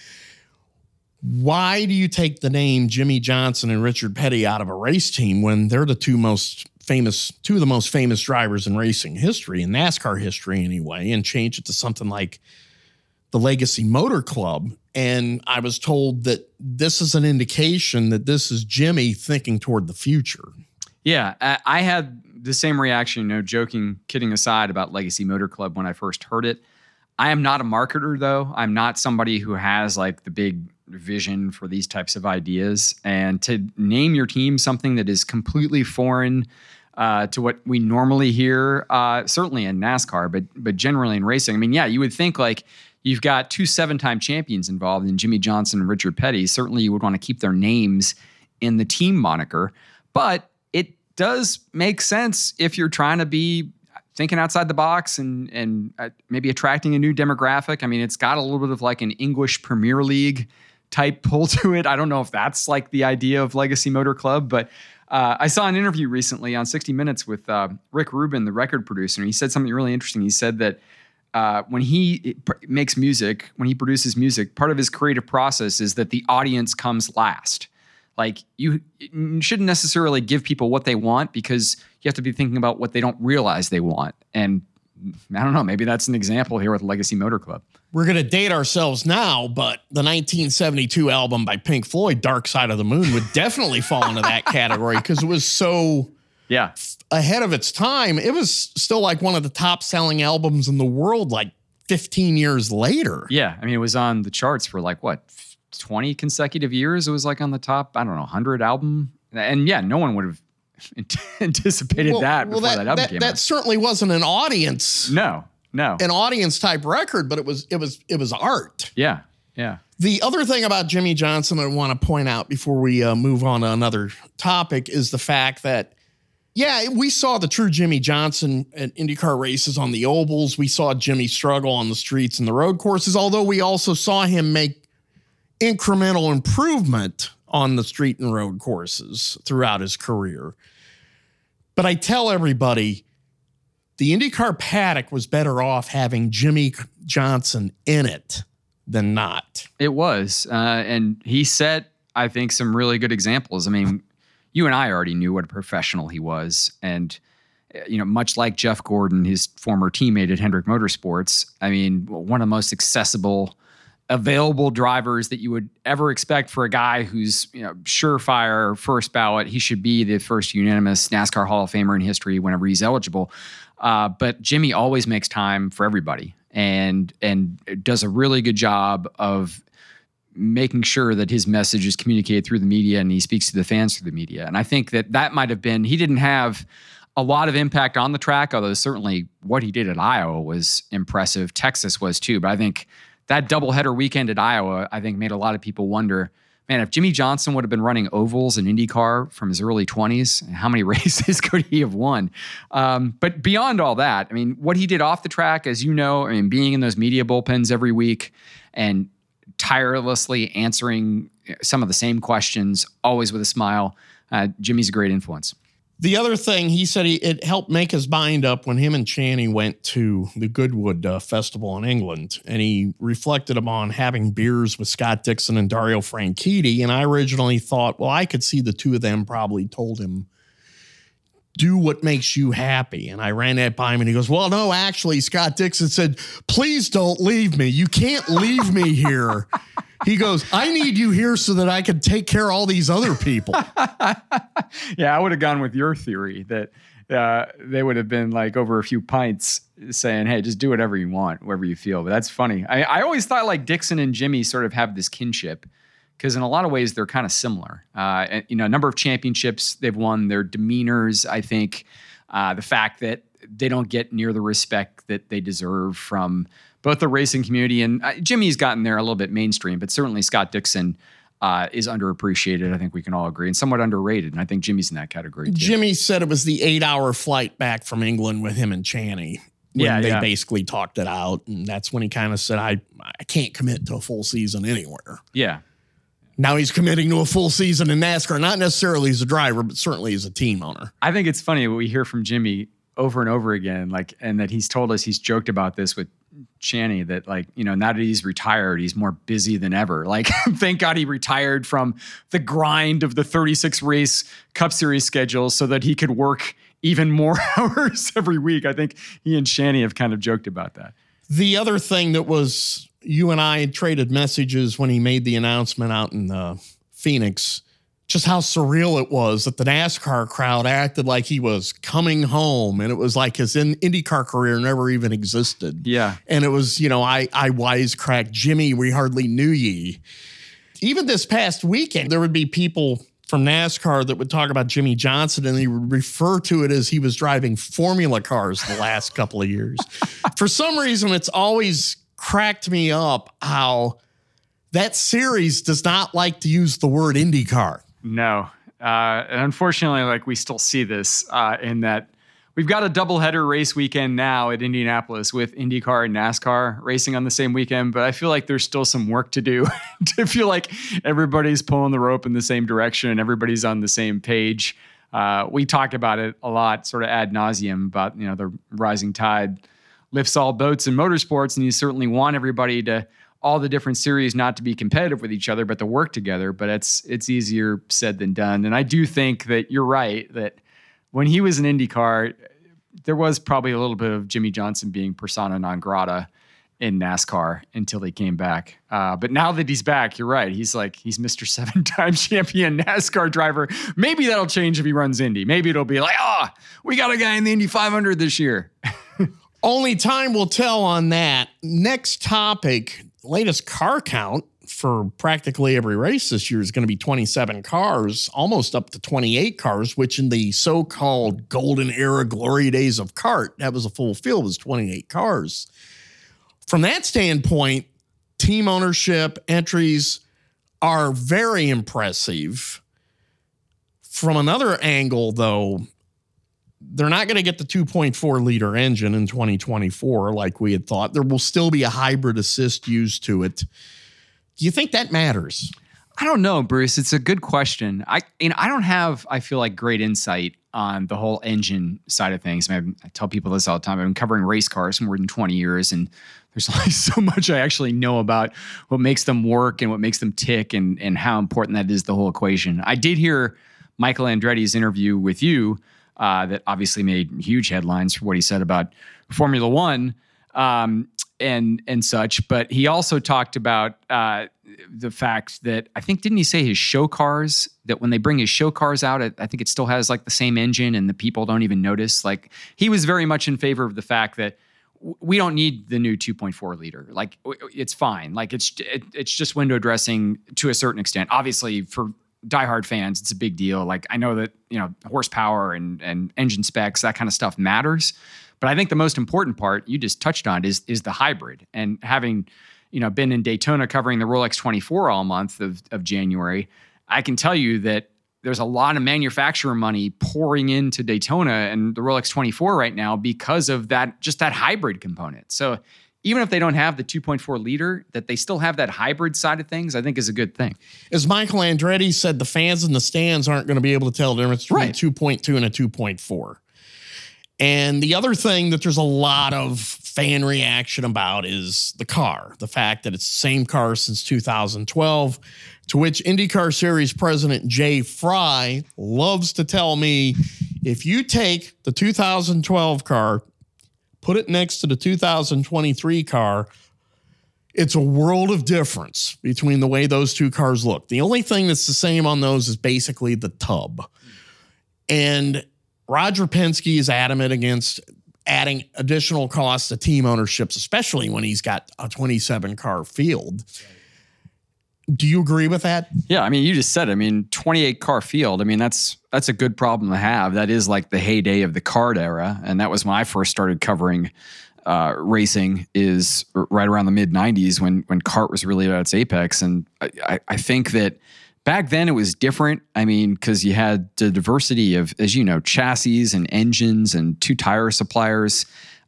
why do you take the name Jimmie Johnson and Richard Petty out of a race team when they're the two most famous, two of the most famous drivers in racing history, in NASCAR history anyway, and change it to something like the Legacy Motor Club? And I was told that this is an indication that this is Jimmy thinking toward the future. Yeah, I had the same reaction, you know, joking, kidding aside about Legacy Motor Club when I first heard it. I am not a marketer though. I'm not somebody who has like the big vision for these types of ideas. And to name your team something that is completely foreign uh, to what we normally hear, uh, certainly in NASCAR, but but generally in racing. I mean, yeah, you would think like You've got two seven time champions involved in Jimmie Johnson and Richard Petty. Certainly, you would want to keep their names in the team moniker. But it does make sense if you're trying to be thinking outside the box and and uh, maybe attracting a new demographic. I mean, it's got a little bit of like an English Premier League type pull [laughs] to it. I don't know if that's like the idea of Legacy Motor Club, but uh, I saw an interview recently on 60 Minutes with uh, Rick Rubin, the record producer, and he said something really interesting. He said that uh, when he makes music, when he produces music, part of his creative process is that the audience comes last. Like you, you shouldn't necessarily give people what they want because you have to be thinking about what they don't realize they want. And I don't know, maybe that's an example here with Legacy Motor Club. We're going to date ourselves now, but the 1972 album by Pink Floyd, Dark Side of the Moon, would definitely fall into that [laughs] category because it was so yeah ahead of its time. It was still like one of the top selling albums in the world, like 15 years later. Yeah. I mean, it was on the charts for like what, 20 consecutive years? It was like on the top, I don't know, 100 album. And yeah, no one would have [laughs] anticipated well, that before well, that, that album that, came that out. certainly wasn't an audience. No, no. An audience type record, but it was it was it was art. Yeah. Yeah. The other thing about Jimmie Johnson I want to point out before we uh, move on to another topic is the fact that yeah, we saw the true Jimmie Johnson at IndyCar races on the ovals. We saw Jimmy struggle on the streets and the road courses, although we also saw him make incremental improvement on the street and road courses throughout his career. But I tell everybody the IndyCar paddock was better off having Jimmie Johnson in it than not. It was. Uh, and he set, I think, some really good examples. I mean, you and I already knew what a professional he was. And, uh, you know, much like Jeff Gordon, his former teammate at Hendrick Motorsports, I mean, one of the most accessible, available drivers that you would ever expect for a guy who's, you know, surefire first ballot. He should be the first unanimous NASCAR Hall of Famer in history whenever he's eligible. Uh, but Jimmy always makes time for everybody and and does a really good job of making sure that his message is communicated through the media and he speaks to the fans through the media. And I think that that might have been, he didn't have a lot of impact on the track, although certainly what he did at Iowa was impressive. Texas was too. But I think that doubleheader weekend at Iowa, I think made a lot of people wonder, man, if Jimmie Johnson would have been running ovals in IndyCar from his early 20s, how many [laughs] races could he have won? Um, but beyond all that, I mean, what he did off the track, as you know, I mean, being in those media bullpens every week and tirelessly answering some of the same questions, always with a smile. Uh, Jimmy's a great influence. The other thing he said, he, it helped make his mind up when him and Channy went to the Goodwood uh, Festival in England, and he reflected upon having beers with Scott Dixon and Dario Franchitti. And I originally thought, well, I could see the two of them probably told him do what makes you happy. And I ran that by him and he goes, Well, no, actually, Scott Dixon said, Please don't leave me. You can't leave me here. He goes, I need you here so that I can take care of all these other people. [laughs] yeah, I would have gone with your theory that uh, they would have been like over a few pints saying, Hey, just do whatever you want, wherever you feel. But that's funny. I, I always thought like Dixon and Jimmy sort of have this kinship because in a lot of ways they're kind of similar. Uh, and, you know, a number of championships they've won. Their demeanors, I think, uh, the fact that they don't get near the respect that they deserve from both the racing community and uh, Jimmy's gotten there a little bit mainstream, but certainly Scott Dixon. Uh, is underappreciated. I think we can all agree, and somewhat underrated. And I think Jimmy's in that category. Too. Jimmy said it was the eight-hour flight back from England with him and Channy. yeah, they yeah. basically talked it out, and that's when he kind of said, "I I can't commit to a full season anywhere." Yeah, now he's committing to a full season in NASCAR, not necessarily as a driver, but certainly as a team owner. I think it's funny what we hear from Jimmy over and over again, like, and that he's told us he's joked about this with Channy that, like, you know, now that he's retired, he's more busy than ever. [laughs] Like, thank God he retired from the grind of the 36 race Cup Series schedule so that he could work even more [laughs] hours every week. I think he and Channy have kind of joked about that. The other thing that was you and I traded messages when he made the announcement out in uh, Phoenix. Just how surreal it was that the NASCAR crowd acted like he was coming home, and it was like his in- IndyCar career never even existed. Yeah, and it was you know I I wisecracked Jimmy, we hardly knew ye. Even this past weekend, there would be people from NASCAR that would talk about Jimmie Johnson and he would refer to it as he was driving formula cars the last couple of years. [laughs] For some reason, it's always cracked me up how that series does not like to use the word IndyCar. No. Uh, and unfortunately, like we still see this uh, in that we've got a doubleheader race weekend now at Indianapolis with IndyCar and NASCAR racing on the same weekend, but I feel like there's still some work to do [laughs] to feel like everybody's pulling the rope in the same direction and everybody's on the same page. Uh, we talk about it a lot, sort of ad nauseum, about you know the rising tide lifts all boats in motorsports, and you certainly want everybody to all the different series not to be competitive with each other, but to work together. But it's it's easier said than done. And I do think that you're right that when he was in IndyCar, there was probably a little bit of Jimmie Johnson being persona non grata in NASCAR until he came back. Uh, but now that he's back, you're right. He's like he's Mr. [laughs] Seven Time Champion NASCAR driver. Maybe that'll change if he runs Indy. Maybe it'll be like, oh, we got a guy in the Indy 500 this year. [laughs] Only time will tell on that. Next topic: latest car count for practically every race this year is going to be 27 cars, almost up to 28 cars, which in the so-called golden era glory days of CART, that was a full field, was 28 cars. From that standpoint, team ownership entries are very impressive. From another angle, though, they're not going to get the 2.4 liter engine in 2024 like we had thought. There will still be a hybrid assist used to it. Do you think that matters? I don't know, Bruce. It's a good question. I you know, I don't have I feel like great insight on the whole engine side of things. I, mean, I tell people this all the time. I've been covering race cars for more than 20 years and there's [laughs] only so much I actually know about what makes them work and what makes them tick and and how important that is the whole equation. I did hear Michael Andretti's interview with you uh, that obviously made huge headlines for what he said about Formula One. Um, and and such. But he also talked about uh, the fact that I think didn't he say his show cars that when they bring his show cars out, it, I think it still has like the same engine and the people don't even notice. Like he was very much in favor of the fact that we don't need the new 2.4 liter. Like it's fine. Like it's it, it's just window dressing to a certain extent. Obviously for diehard fans, it's a big deal. Like I know that you know horsepower and and engine specs, that kind of stuff matters. But I think the most important part you just touched on is is the hybrid and having you know been in Daytona covering the Rolex 24 all month of, of January, I can tell you that there's a lot of manufacturer money pouring into Daytona and the Rolex 24 right now because of that just that hybrid component. So even if they don't have the 2.4 liter, that they still have that hybrid side of things, I think is a good thing. As Michael Andretti said, the fans in the stands aren't going to be able to tell the difference between right. a 2.2 and a 2.4. And the other thing that there's a lot of fan reaction about is the car, the fact that it's the same car since 2012, to which IndyCar Series President Jay Frye loves to tell me if you take the 2012 car, put it next to the 2023 car, it's a world of difference between the way those two cars look. The only thing that's the same on those is basically the tub. And Roger Penske is adamant against adding additional costs to team ownerships, especially when he's got a 27 car field. Do you agree with that? Yeah, I mean, you just said. It. I mean, 28 car field. I mean, that's that's a good problem to have. That is like the heyday of the CART era, and that was when I first started covering uh, racing. Is right around the mid 90s when when CART was really at its apex, and I, I think that Back then, it was different. I mean, because you had the diversity of, as you know, chassis and engines and two tire suppliers.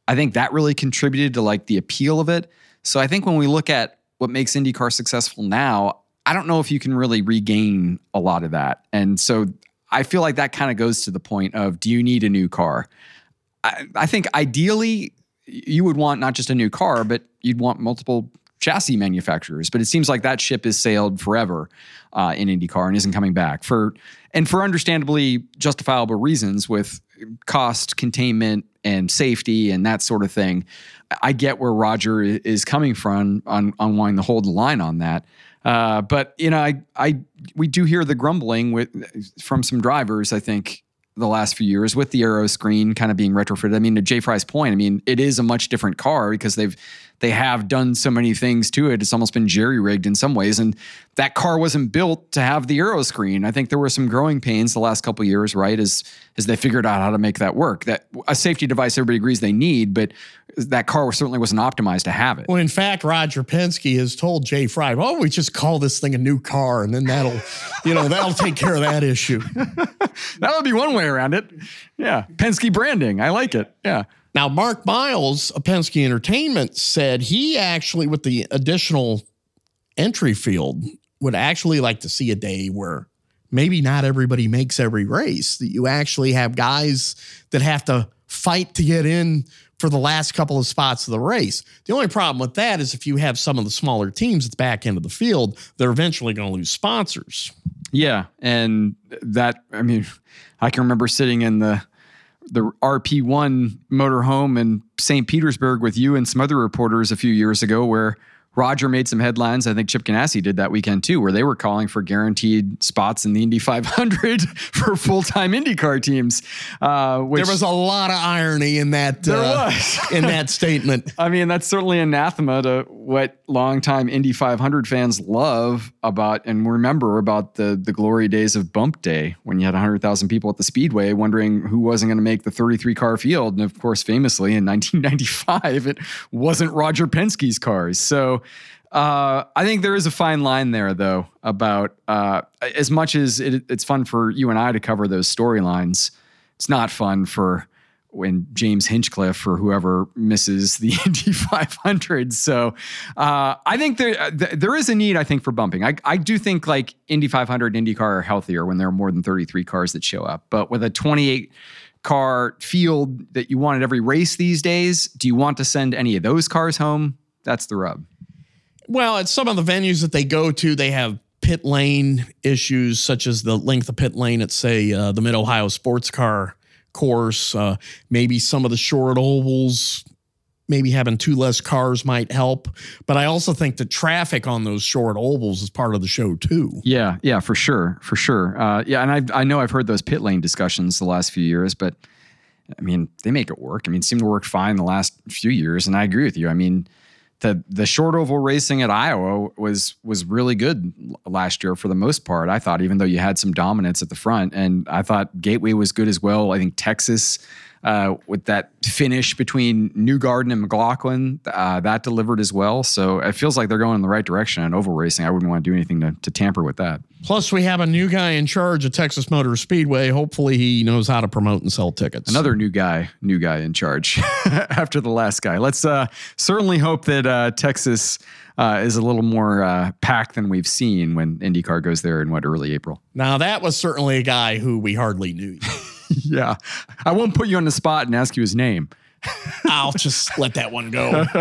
I think that really contributed to like the appeal of it. So I think when we look at what makes IndyCar successful now, I don't know if you can really regain a lot of that. And so I feel like that kind of goes to the point of do you need a new car? I, I think ideally you would want not just a new car, but you'd want multiple chassis manufacturers. But it seems like that ship has sailed forever uh, in IndyCar and isn't coming back for and for understandably justifiable reasons with cost containment and safety and that sort of thing. I get where Roger is coming from on on wanting to hold the line on that. Uh, but you know, I I we do hear the grumbling with from some drivers. I think the last few years with the aero screen kind of being retrofitted. I mean, to Jay Frye's point, I mean, it is a much different car because they've they have done so many things to it. It's almost been jerry rigged in some ways, and that car wasn't built to have the aero screen. I think there were some growing pains the last couple years, right? As as they figured out how to make that work. That a safety device everybody agrees they need, but that car certainly wasn't optimized to have it. Well, in fact, Roger Penske has told Jay Frye, "Oh, we just call this thing a new car, and then that'll, you know, that'll take care of that issue." [laughs] that would be one way around it. Yeah, Penske branding. I like it. Yeah. Now, Mark Miles of Penske Entertainment said he actually, with the additional entry field, would actually like to see a day where maybe not everybody makes every race, that you actually have guys that have to fight to get in for the last couple of spots of the race. The only problem with that is if you have some of the smaller teams at the back end of the field, they're eventually going to lose sponsors. Yeah, and that I mean, I can remember sitting in the the RP1 motorhome in St. Petersburg with you and some other reporters a few years ago where Roger made some headlines. I think Chip Ganassi did that weekend too, where they were calling for guaranteed spots in the Indy 500 [laughs] for full time IndyCar teams. Uh, which, there was a lot of irony in that. There uh, was [laughs] in that statement. [laughs] I mean, that's certainly anathema to what longtime Indy 500 fans love about and remember about the the glory days of Bump Day when you had 100,000 people at the Speedway wondering who wasn't going to make the 33 car field, and of course, famously in 1995, it wasn't Roger Penske's cars. So uh, I think there is a fine line there, though, about uh, as much as it, it's fun for you and I to cover those storylines, it's not fun for when James Hinchcliffe or whoever misses the [laughs] Indy 500. So uh, I think there uh, there is a need, I think, for bumping. I, I do think like Indy 500 and IndyCar are healthier when there are more than 33 cars that show up. But with a 28 car field that you want at every race these days, do you want to send any of those cars home? That's the rub. Well, at some of the venues that they go to, they have pit lane issues, such as the length of pit lane at, say, uh, the Mid Ohio Sports Car course. Uh, maybe some of the short ovals, maybe having two less cars might help. But I also think the traffic on those short ovals is part of the show too. Yeah, yeah, for sure, for sure. Uh, yeah, and I I know I've heard those pit lane discussions the last few years, but I mean they make it work. I mean, it seemed to work fine the last few years, and I agree with you. I mean the the short oval racing at Iowa was was really good last year for the most part. I thought, even though you had some dominance at the front, and I thought Gateway was good as well. I think Texas uh, with that finish between Newgarden and McLaughlin, uh, that delivered as well. So it feels like they're going in the right direction on oval racing. I wouldn't want to do anything to, to tamper with that. Plus, we have a new guy in charge of Texas Motor Speedway. Hopefully, he knows how to promote and sell tickets. Another new guy, new guy in charge [laughs] after the last guy. Let's uh, certainly hope that uh, Texas. Uh, is a little more uh, packed than we've seen when IndyCar goes there in what early April. Now that was certainly a guy who we hardly knew. [laughs] [laughs] yeah. I won't put you on the spot and ask you his name. [laughs] I'll just let that one go. [laughs]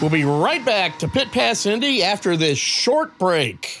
we'll be right back to Pit Pass Indy after this short break.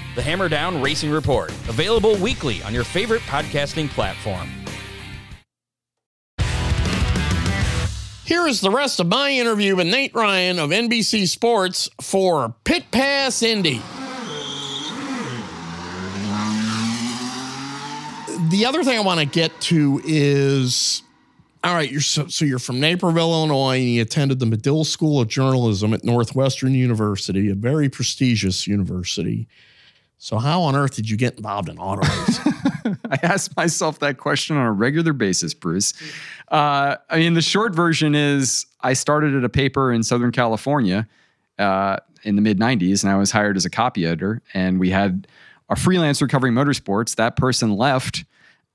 The Hammer Down Racing Report, available weekly on your favorite podcasting platform. Here is the rest of my interview with Nate Ryan of NBC Sports for Pit Pass Indy. The other thing I want to get to is all right, you're so, so, you're from Naperville, Illinois, and you attended the Medill School of Journalism at Northwestern University, a very prestigious university. So, how on earth did you get involved in auto racing? [laughs] I ask myself that question on a regular basis, Bruce. Uh, I mean, the short version is I started at a paper in Southern California uh, in the mid 90s, and I was hired as a copy editor. And we had a freelancer covering motorsports. That person left,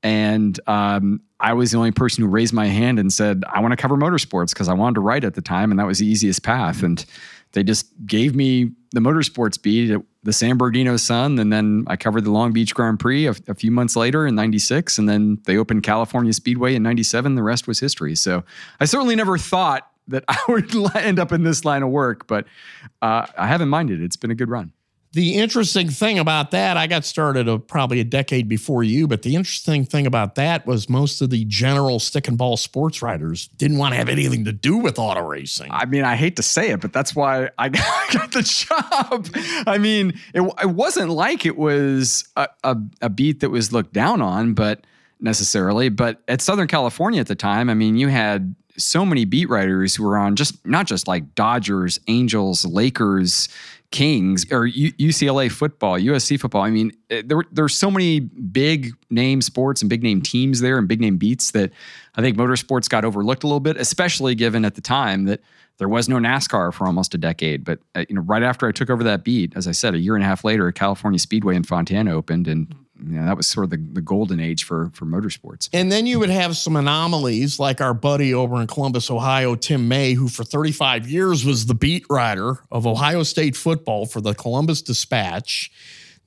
and um, I was the only person who raised my hand and said, I want to cover motorsports because I wanted to write at the time, and that was the easiest path. And they just gave me the motorsports beat at the San Bernardino Sun, and then I covered the Long Beach Grand Prix a, a few months later in '96, and then they opened California Speedway in '97. The rest was history. So I certainly never thought that [laughs] I would [laughs] end up in this line of work, but uh, I haven't minded. It's been a good run. The interesting thing about that, I got started a, probably a decade before you, but the interesting thing about that was most of the general stick and ball sports writers didn't want to have anything to do with auto racing. I mean, I hate to say it, but that's why [laughs] I got the job. I mean, it, it wasn't like it was a, a, a beat that was looked down on, but necessarily. But at Southern California at the time, I mean, you had so many beat writers who were on just not just like Dodgers, Angels, Lakers, Kings or U- UCLA football, USC football. I mean, eh, there there's so many big name sports and big name teams there and big name beats that I think motorsports got overlooked a little bit, especially given at the time that there was no NASCAR for almost a decade. But uh, you know, right after I took over that beat, as I said, a year and a half later, California Speedway in Fontana opened, and you know, that was sort of the, the golden age for for motorsports. And then you would have some anomalies like our buddy over in Columbus, Ohio, Tim May, who for 35 years was the beat writer of Ohio State football for the Columbus Dispatch.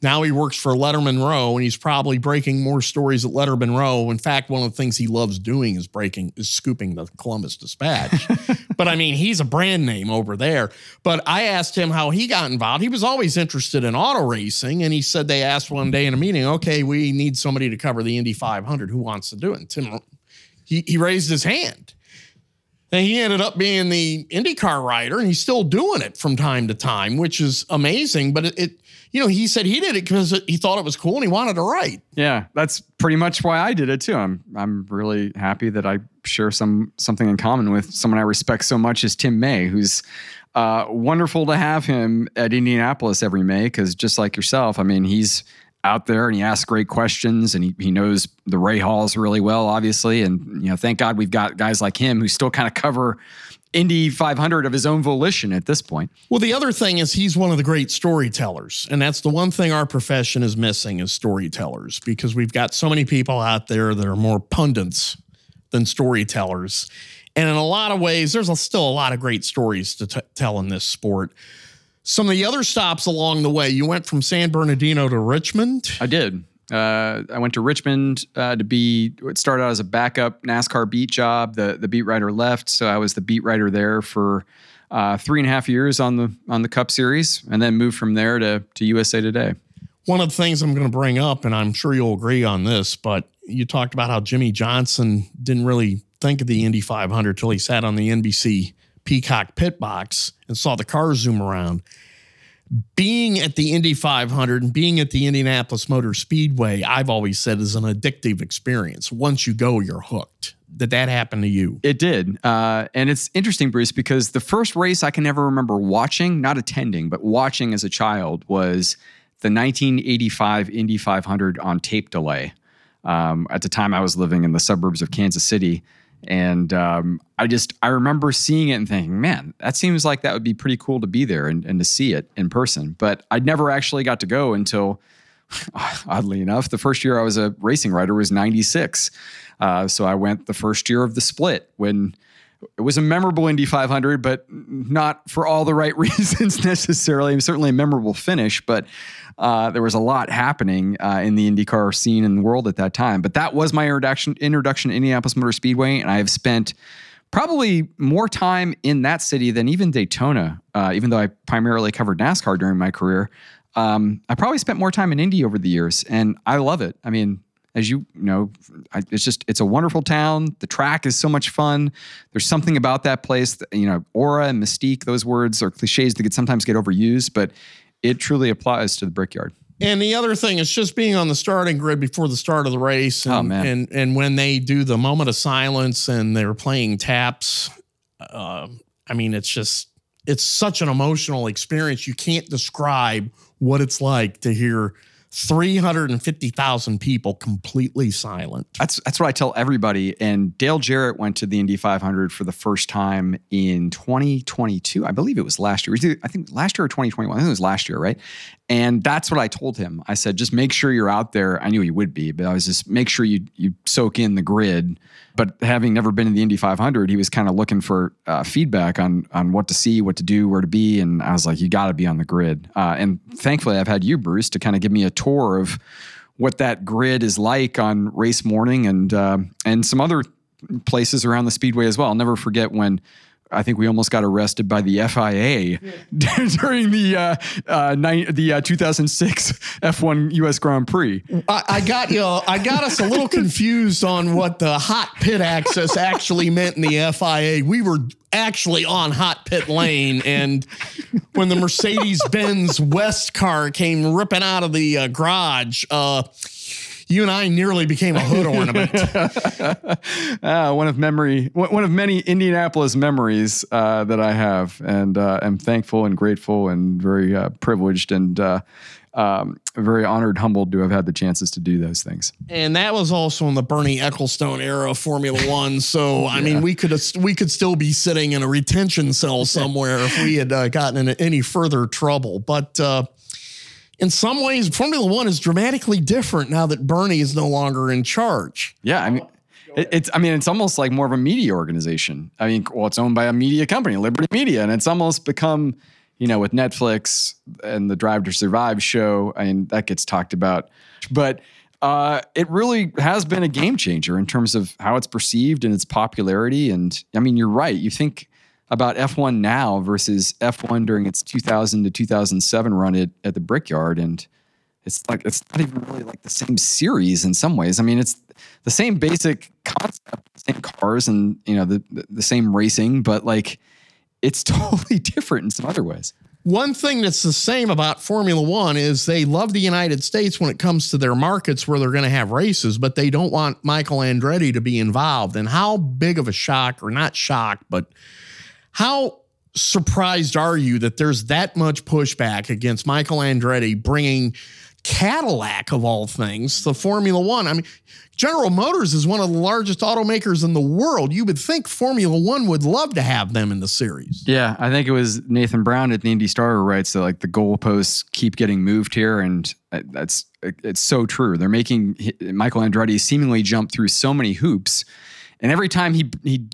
Now he works for Lettermen Row, and he's probably breaking more stories at Lettermen Row. In fact, one of the things he loves doing is breaking, is scooping the Columbus Dispatch. [laughs] but I mean, he's a brand name over there. But I asked him how he got involved. He was always interested in auto racing, and he said they asked one day in a meeting, "Okay, we need somebody to cover the Indy 500. Who wants to do it?" And Tim, he he raised his hand. And he ended up being the IndyCar rider, and he's still doing it from time to time, which is amazing. But it, it you know, he said he did it because he thought it was cool and he wanted to write. Yeah, that's pretty much why I did it too. I'm I'm really happy that I share some something in common with someone I respect so much as Tim May, who's uh, wonderful to have him at Indianapolis every May because just like yourself, I mean, he's out there and he asks great questions and he, he knows the Ray Halls really well, obviously. And, you know, thank God we've got guys like him who still kind of cover Indy 500 of his own volition at this point. Well, the other thing is he's one of the great storytellers, and that's the one thing our profession is missing is storytellers because we've got so many people out there that are more pundits than storytellers. And in a lot of ways, there's still a lot of great stories to t- tell in this sport. Some of the other stops along the way, you went from San Bernardino to Richmond. I did. Uh, I went to Richmond uh, to be. It started out as a backup NASCAR beat job. The the beat writer left, so I was the beat writer there for uh, three and a half years on the on the Cup Series, and then moved from there to to USA Today. One of the things I'm going to bring up, and I'm sure you'll agree on this, but you talked about how Jimmie Johnson didn't really think of the Indy 500 till he sat on the NBC Peacock pit box and saw the cars zoom around being at the Indy 500 and being at the Indianapolis Motor Speedway, I've always said is an addictive experience. Once you go, you're hooked. Did that happen to you? It did. Uh, and it's interesting, Bruce, because the first race I can ever remember watching, not attending, but watching as a child was the 1985 Indy 500 on tape delay. Um, at the time, I was living in the suburbs of Kansas City. And um, I just I remember seeing it and thinking, man, that seems like that would be pretty cool to be there and, and to see it in person. But I never actually got to go until, [sighs] oddly enough, the first year I was a racing writer was '96. Uh, so I went the first year of the split when it was a memorable Indy 500, but not for all the right [laughs] reasons necessarily. It was certainly a memorable finish, but uh, there was a lot happening uh, in the IndyCar scene in the world at that time. But that was my introduction introduction to Indianapolis Motor Speedway, and I have spent probably more time in that city than even Daytona. Uh, even though I primarily covered NASCAR during my career, um, I probably spent more time in Indy over the years, and I love it. I mean, as you know, it's just it's a wonderful town. The track is so much fun. There's something about that place, that, you know, aura and mystique. Those words are cliches that could sometimes get overused, but it truly applies to the Brickyard. And the other thing is just being on the starting grid before the start of the race, and Oh, and, and when they do the moment of silence and they're playing taps. Uh, I mean, it's just it's such an emotional experience. You can't describe what it's like to hear 350,000 people completely silent. That's that's what I tell everybody. And Dale Jarrett went to the Indy 500 for the first time in 2022. I believe it was last year. I think last year or 2021. I think it was last year, right? And that's what I told him. I said, just make sure you're out there. I knew he would be, but I was just make sure you you soak in the grid. But having never been in the Indy 500, he was kind of looking for uh, feedback on on what to see, what to do, where to be. And I was like, you got to be on the grid. Uh, and thankfully, I've had you, Bruce, to kind of give me a tour of what that grid is like on race morning and uh, and some other places around the speedway as well. I'll never forget when I think we almost got arrested by the FIA [laughs] during the uh, uh, the uh, 2006 F1 US Grand Prix. I, I got you. I got us a little [laughs] confused on what the hot pit access actually meant in the FIA. We were actually on hot pit lane, and when the Mercedes Benz West car came ripping out of the uh, garage. You and I nearly became a hood ornament. uh, [laughs] one of memory, one of many Indianapolis memories uh, that I have, and uh, am thankful and grateful and very uh, privileged and uh, um, very honored, humbled to have had the chances to do those things. And that was also in the Bernie Ecclestone era of Formula One. So I mean, we could we could still be sitting in a retention cell [laughs] somewhere if we had uh, gotten into any further trouble. But uh, in some ways, Formula One is dramatically different now that Bernie is no longer in charge. Yeah, I mean. it's, I mean, it's almost like more of a media organization. I mean, well, it's owned by a media company, Liberty Media, and it's almost become, you know, with Netflix and the Drive to Survive show. I mean, that gets talked about, but uh, it really has been a game changer in terms of how it's perceived and its popularity. And I mean, you're right. You think about F1 now versus F1 during its 2000 to 2007 run at, at the Brickyard. And it's like, it's not even really like the same series in some ways. I mean, it's the same basic concept, same cars and, you know, the, the same racing, but like it's [laughs] totally different in some other ways. One thing that's the same about Formula One is they love the United States when it comes to their markets where they're going to have races, but they don't want Michael Andretti to be involved. And how big of a shock, or not shock, but how surprised are you that there's that much pushback against Michael Andretti bringing Cadillac of all things to Formula One? I mean, General Motors is one of the largest automakers in the world. You would think Formula One would love to have them in the series. Yeah, I think it was Nathan Brown at the Indy Star who writes that like the goalposts keep getting moved here, and uh, that's it's so true. They're making Michael Andretti seemingly jump through so many hoops and every time he he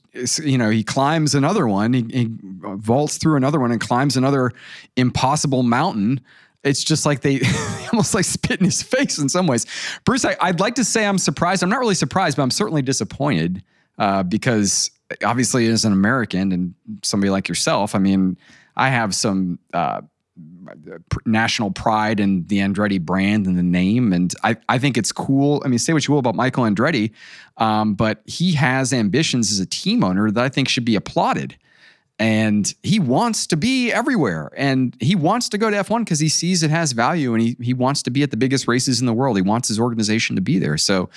you know he climbs another one, he, he vaults through another one and climbs another impossible mountain. It's just like they [laughs] almost like spit in his face in some ways. Bruce, I, would like to say I'm surprised. I'm not really surprised, but I'm certainly disappointed uh, because obviously, as an American and somebody like yourself, I mean, I have some. Uh, national pride in the Andretti brand and the name. And I, I think it's cool. I mean, say what you will about Michael Andretti, um, but he has ambitions as a team owner that I think should be applauded. And he wants to be everywhere. And he wants to go to F1 because he sees it has value and he, he wants to be at the biggest races in the world. He wants his organization to be there. So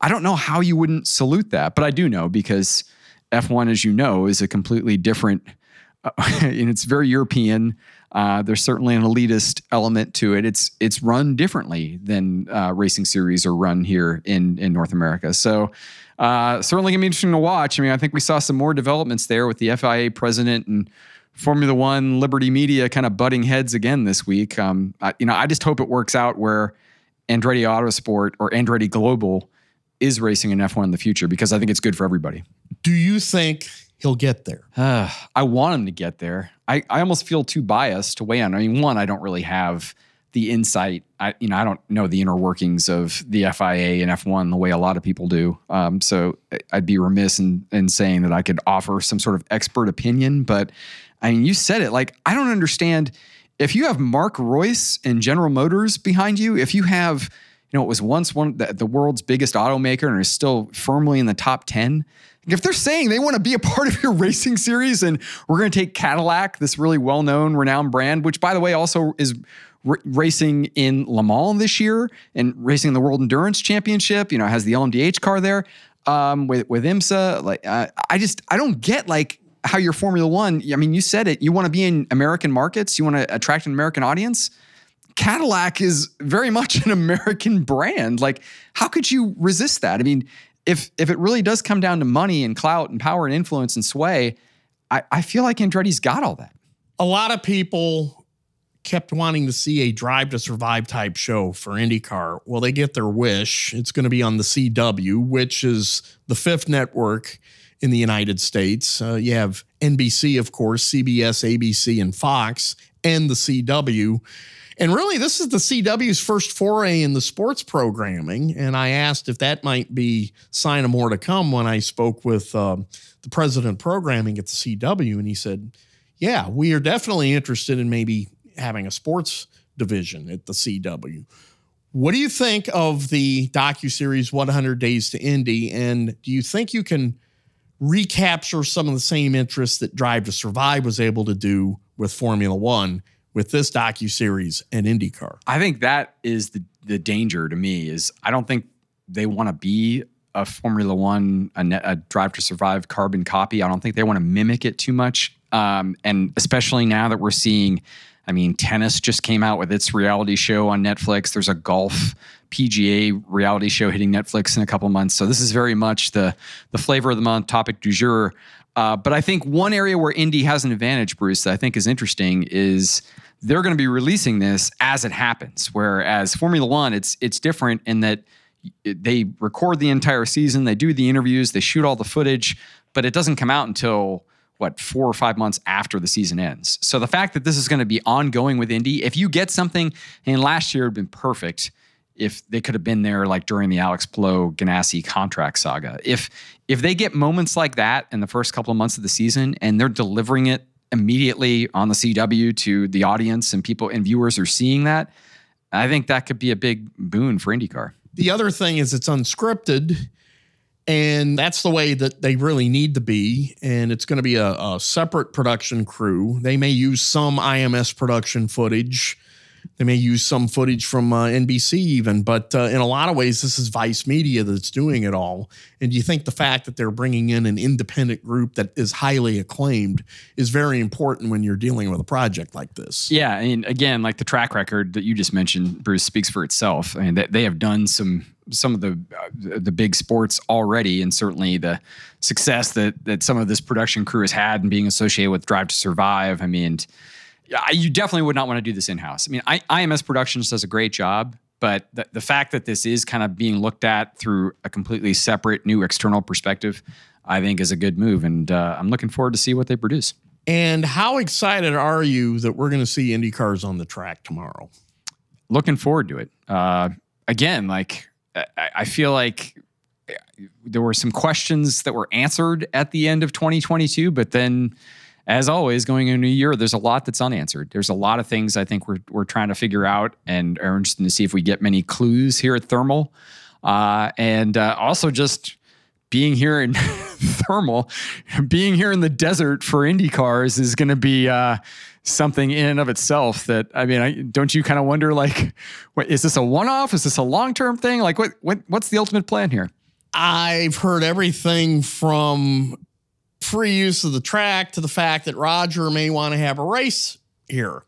I don't know how you wouldn't salute that, but I do know because F1, as you know, is a completely different, uh, [laughs] and it's very European. Uh, there's certainly an elitist element to it. It's it's run differently than uh, racing series are run here in in North America. So uh, certainly gonna be interesting to watch. I mean, I think we saw some more developments there with the FIA president and Formula One, Liberty Media kind of butting heads again this week. Um, I, you know, I just hope it works out where Andretti Autosport or Andretti Global is racing in F1 in the future because I think it's good for everybody. Do you think he'll get there? [sighs] I want him to get there. I, I almost feel too biased to weigh on. I mean, one, I don't really have the insight. I you know I don't know the inner workings of the FIA and F1 the way a lot of people do. Um, so I'd be remiss in in saying that I could offer some sort of expert opinion. But I mean, you said it. Like I don't understand if you have Mark Reuss and General Motors behind you. If you have you know it was once one the, the world's biggest automaker and is still firmly in the top ten if they're saying they want to be a part of your [laughs] racing series and we're going to take Cadillac, this really well known, renowned brand, which by the way also is r- racing in Le Mans this year and racing in the World Endurance Championship, you know, has the LMDH car there um, with, with IMSA. Like, uh, I just, I don't get like how your Formula One, I mean, you said it, you want to be in American markets, you want to attract an American audience. Cadillac is very much an American brand. Like, how could you resist that? I mean, if if it really does come down to money and clout and power and influence and sway, I, I feel like Andretti's got all that. A lot of people kept wanting to see a drive to survive type show for IndyCar. Well, they get their wish. It's going to be on the CW, which is the fifth network in the United States. Uh, you have NBC, of course, CBS, ABC, and Fox, and the CW. And really, this is the CW's first foray in the sports programming. And I asked if that might be sign of more to come when I spoke with um, the president of programming at the CW. And he said, yeah, we are definitely interested in maybe having a sports division at the CW. What do you think of the docu-series 100 Days to Indy? And do you think you can recapture some of the same interests that Drive to Survive was able to do with Formula One with this docu series and IndyCar. I think that is the the danger to me is I don't think they want to be a Formula One a, a, Drive to Survive carbon copy. I don't think they want to mimic it too much, um, and especially now that we're seeing. I mean, tennis just came out with its reality show on Netflix. There's a golf PGA reality show hitting Netflix in a couple months. So this is very much the the flavor of the month, topic du jour. Uh, but I think one area where Indy has an advantage, Bruce, that I think is interesting is they're going to be releasing this as it happens. Whereas Formula One, it's it's different in that they record the entire season, they do the interviews, they shoot all the footage, but it doesn't come out until what four or five months after the season ends. So the fact that this is going to be ongoing with Indy, if you get something, and last year had been perfect if they could have been there like during the Alex Palou Ganassi contract saga. If if they get moments like that in the first couple of months of the season and they're delivering it immediately on the CW to the audience and people and viewers are seeing that, I think that could be a big boon for IndyCar. The other thing is it's unscripted. And that's the way that they really need to be. And it's going to be a, a separate production crew. They may use some IMS production footage they may use some footage from uh, NBC even, but uh, in a lot of ways, this is Vice Media that's doing it all. And you think the fact that they're bringing in an independent group that is highly acclaimed is very important when you're dealing with a project like this? Yeah, I mean, again, like the track record that you just mentioned, Bruce speaks for itself. I mean, they, have done some some of the uh, the big sports already, and certainly the success that that some of this production crew has had and being associated with Drive to Survive. I mean you definitely would not want to do this in house. I mean, I, IMS Productions does a great job, but the, the fact that this is kind of being looked at through a completely separate new external perspective, I think is a good move. And uh, I'm looking forward to see what they produce. And how excited are you that we're going to see Indy cars on the track tomorrow? Looking forward to it. Uh, again, like I, I feel like there were some questions that were answered at the end of 2022, but then as always, going into a year, there's a lot that's unanswered. There's a lot of things I think we're we're trying to figure out, and are interested to see if we get many clues here at Thermal, uh, and uh, also just being here in [laughs] Thermal, being here in the desert for Indy cars is going to be. Uh, something in and of itself that I mean, I, don't you kind of wonder like, what, is this a one-off? Is this a long-term thing? Like, what, what what's the ultimate plan here? I've heard everything from free use of the track to the fact that Roger may want to have a race here.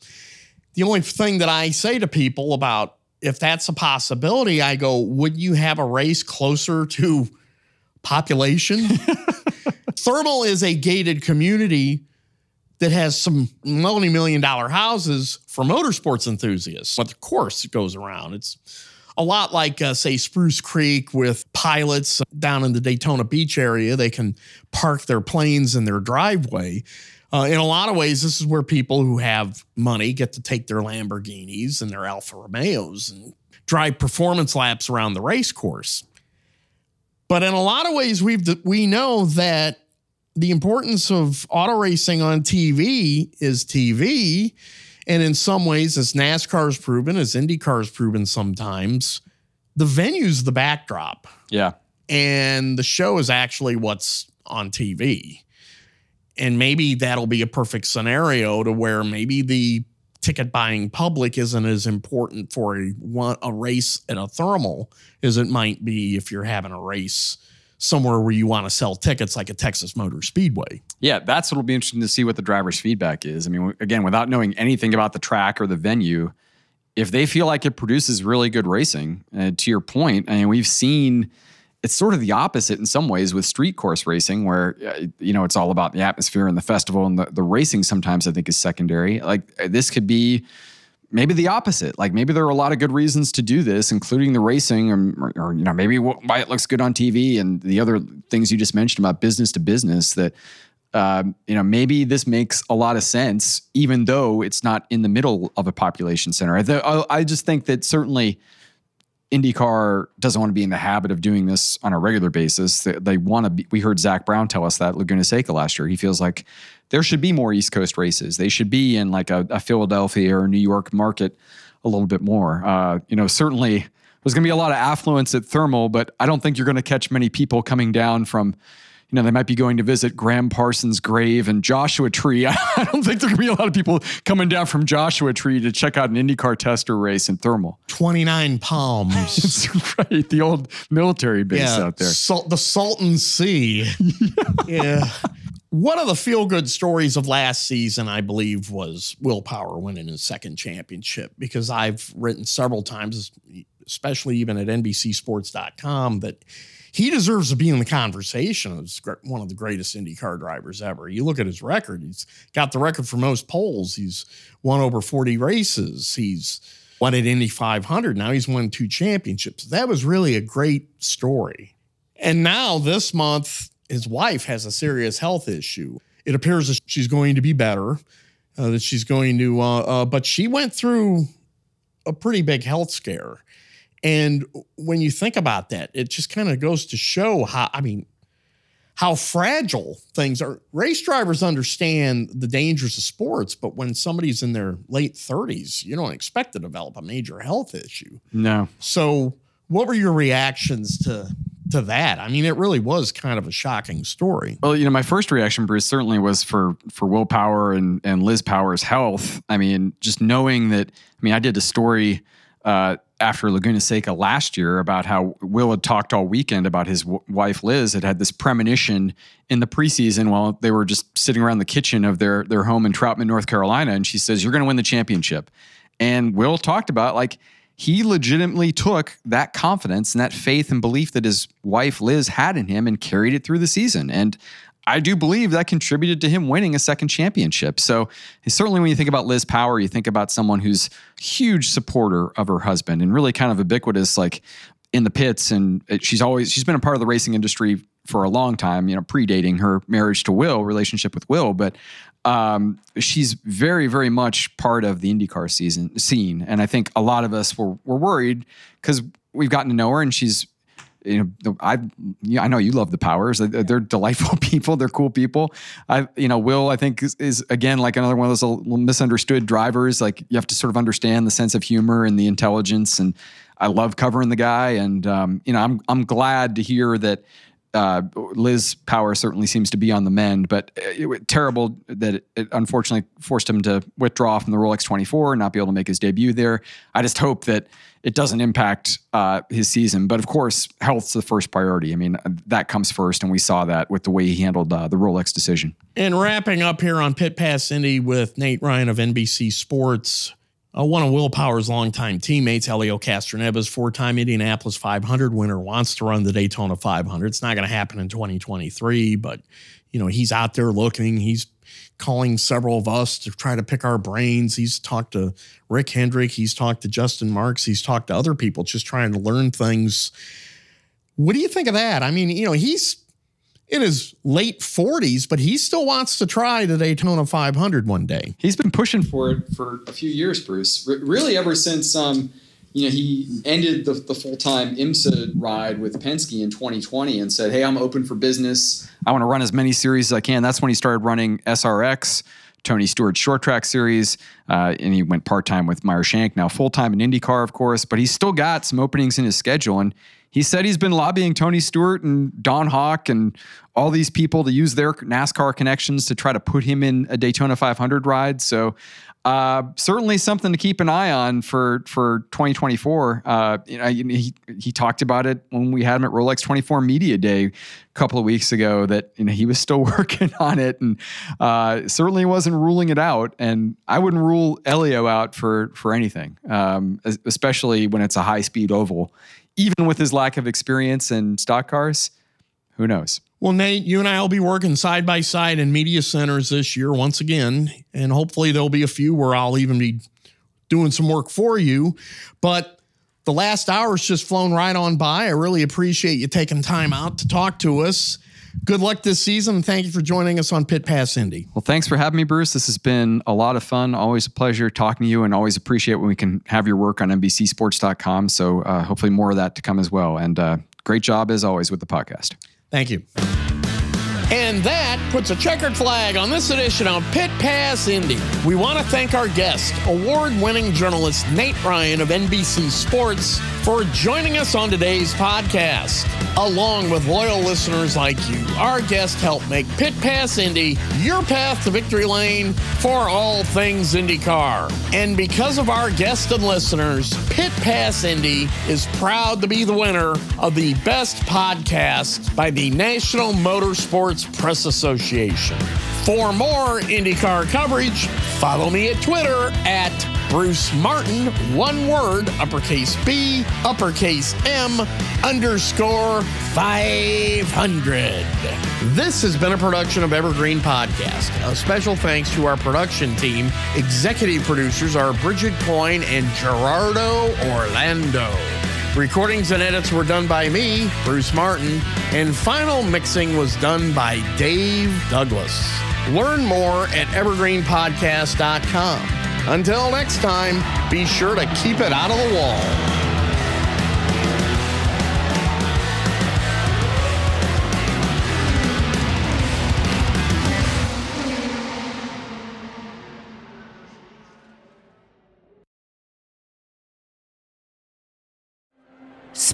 The only thing that I say to people about if that's a possibility, I go, would you have a race closer to population? [laughs] Thermal is a gated community that has some multi million dollar houses for motorsports enthusiasts. But the course, goes around. It's a lot like, uh, say, Spruce Creek with pilots down in the Daytona Beach area. They can park their planes in their driveway. Uh, in a lot of ways, this is where people who have money get to take their Lamborghinis and their Alfa Romeos and drive performance laps around the race course. But in a lot of ways, we've we know that the importance of auto racing on TV is TV and in some ways, as NASCAR's proven, as IndyCar's proven sometimes, the venue's the backdrop. Yeah. And the show is actually what's on TV. And maybe that'll be a perfect scenario to where maybe the ticket buying public isn't as important for a, a race at a thermal as it might be if you're having a race somewhere where you want to sell tickets like a Texas Motor Speedway. Yeah, that's what'll be interesting to see what the driver's feedback is. I mean, again, without knowing anything about the track or the venue, if they feel like it produces really good racing, uh, to your point, I mean, we've seen it's sort of the opposite in some ways with street course racing, where uh, you know it's all about the atmosphere and the festival, and the, the racing sometimes I think is secondary. Like this could be maybe the opposite. Like maybe there are a lot of good reasons to do this, including the racing, or, or, you know maybe why it looks good on TV and the other things you just mentioned about business to business. That um, you know, maybe this makes a lot of sense, even though it's not in the middle of a population center. I, I just think that certainly IndyCar doesn't want to be in the habit of doing this on a regular basis. They, they want to be. We heard Zak Brown tell us that Laguna Seca last year. He feels like there should be more East Coast races. They should be in like a, a Philadelphia or New York market a little bit more. Uh, you know, certainly there's going to be a lot of affluence at Thermal, but I don't think you're going to catch many people coming down from you know, they might be going to visit Gram Parsons' grave and Joshua Tree. [laughs] I don't think there could be a lot of people coming down from Joshua Tree to check out an IndyCar tester race in thermal. 29 Palms. [laughs] That's right. The old military base yeah, out there. Salt, the Salton Sea. [laughs] yeah. One of the feel good stories of last season, I believe, was Will Power winning his second championship because I've written several times, especially even at NBCSports.com, that he deserves to be in the conversation as one of the greatest IndyCar drivers ever. You look at his record; he's got the record for most poles. He's won over forty races. He's won at Indy 500. Now he's won two championships. That was really a great story. And now this month, his wife has a serious health issue. It appears that she's going to be better. Uh, that she's going to, uh, uh, but she went through a pretty big health scare. And when you think about that, it just kind of goes to show how, I mean, how fragile things are. Race drivers understand the dangers of sports, but when somebody's in their late 30s, you don't expect to develop a major health issue. No. So, what were your reactions to to that? I mean, it really was kind of a shocking story. Well, you know, my first reaction, Bruce, certainly was for for Will Power and and Liz Power's health. I mean, just knowing that. I mean, I did a story uh, after Laguna Seca last year about how Will had talked all weekend about his w- wife Liz had had this premonition in the preseason while they were just sitting around the kitchen of their their home in Troutman, North Carolina, and she says, "You're going to win the championship." And Will talked about like he legitimately took that confidence and that faith and belief that his wife Liz had in him and carried it through the season. And I do believe that contributed to him winning a second championship. So certainly when you think about Liz Power, you think about someone who's huge supporter of her husband and really kind of ubiquitous, like in the pits. And uh, she's always she's been a part of the racing industry for a long time, you know, predating her marriage to Will, relationship with Will. But um, she's very, very much part of the IndyCar season scene. And I think a lot of us were were worried because we've gotten to know her and she's you know, I I know you love the Powers. They're delightful [laughs] people. They're cool people. I you know, Will I think is, is again like another one of those misunderstood drivers. Like you have to sort of understand the sense of humor and the intelligence. And I love covering the guy. And um, you know, I'm I'm glad to hear that. Uh, Liz Power certainly seems to be on the mend, but it, it, terrible that it, it, unfortunately forced him to withdraw from the Rolex 24 and not be able to make his debut there. I just hope that it doesn't impact uh, his season. But of course, health's the first priority. I mean, that comes first, and we saw that with the way he handled uh, the Rolex decision. And wrapping up here on Pit Pass Indy with Nate Ryan of NBC Sports. Uh, one of Will Power's longtime teammates, Helio Castroneves, four-time Indianapolis 500 winner, wants to run the Daytona 500. It's not going to happen in 2023, but you know he's out there looking. He's calling several of us to try to pick our brains. He's talked to Rick Hendrick, he's talked to Justin Marks, he's talked to other people just trying to learn things. What do you think of that? I mean, you know, he's in his late 40s, but he still wants to try the Daytona 500 one day. He's been pushing for it for a few years, Bruce. R- really, ever since um, you know, he ended the, the full time IMSA ride with Penske in 2020 and said, Hey, I'm open for business. I want to run as many series as I can. That's when he started running SRX, Tony Stewart short track series. Uh, and he went part time with Meyer Shank, now full time in IndyCar, of course. But he's still got some openings in his schedule. And he said he's been lobbying Tony Stewart and Don Hawk and all these people to use their NASCAR connections to try to put him in a Daytona 500 ride. So uh, certainly something to keep an eye on for for 2024. Uh, you know, he he talked about it when we had him at Rolex 24 Media Day a couple of weeks ago that you know he was still [laughs] working on it and uh, certainly wasn't ruling it out. And I wouldn't rule Helio out for for anything, um, especially when it's a high speed oval. Even with his lack of experience in stock cars, who knows? Well, Nate, you and I will be working side by side in media centers this year once again. And hopefully there'll be a few where I'll even be doing some work for you. But the last hour's just flown right on by. I really appreciate you taking time out to talk to us. Good luck this season. Thank you for joining us on Pit Pass Indy. Well, thanks for having me, Bruce. This has been a lot of fun. Always a pleasure talking to you, and always appreciate when we can have your work on NBCSports.com. So uh, hopefully more of that to come as well. And uh, great job as always with the podcast. Thank you. And that puts a checkered flag on this edition of Pit Pass Indy. We want to thank our guest, award winning journalist Nate Ryan of NBC Sports, for joining us on today's podcast. Along with loyal listeners like you, our guest helped make Pit Pass Indy your path to victory lane for all things IndyCar. And because of our guests and listeners, Pit Pass Indy is proud to be the winner of the best podcast by the National Motorsports Press Association. For more IndyCar coverage, follow me at Twitter at Bruce Martin, one word, uppercase B, uppercase M, underscore 500. This has been a production of Evergreen Podcast. A special thanks to our production team. Executive producers are Bridget Coyne and Gerardo Orlando. Recordings and edits were done by me, Bruce Martin, and final mixing was done by Dave Douglas. Learn more at evergreenpodcast.com. Until next time, be sure to keep it out of the wall.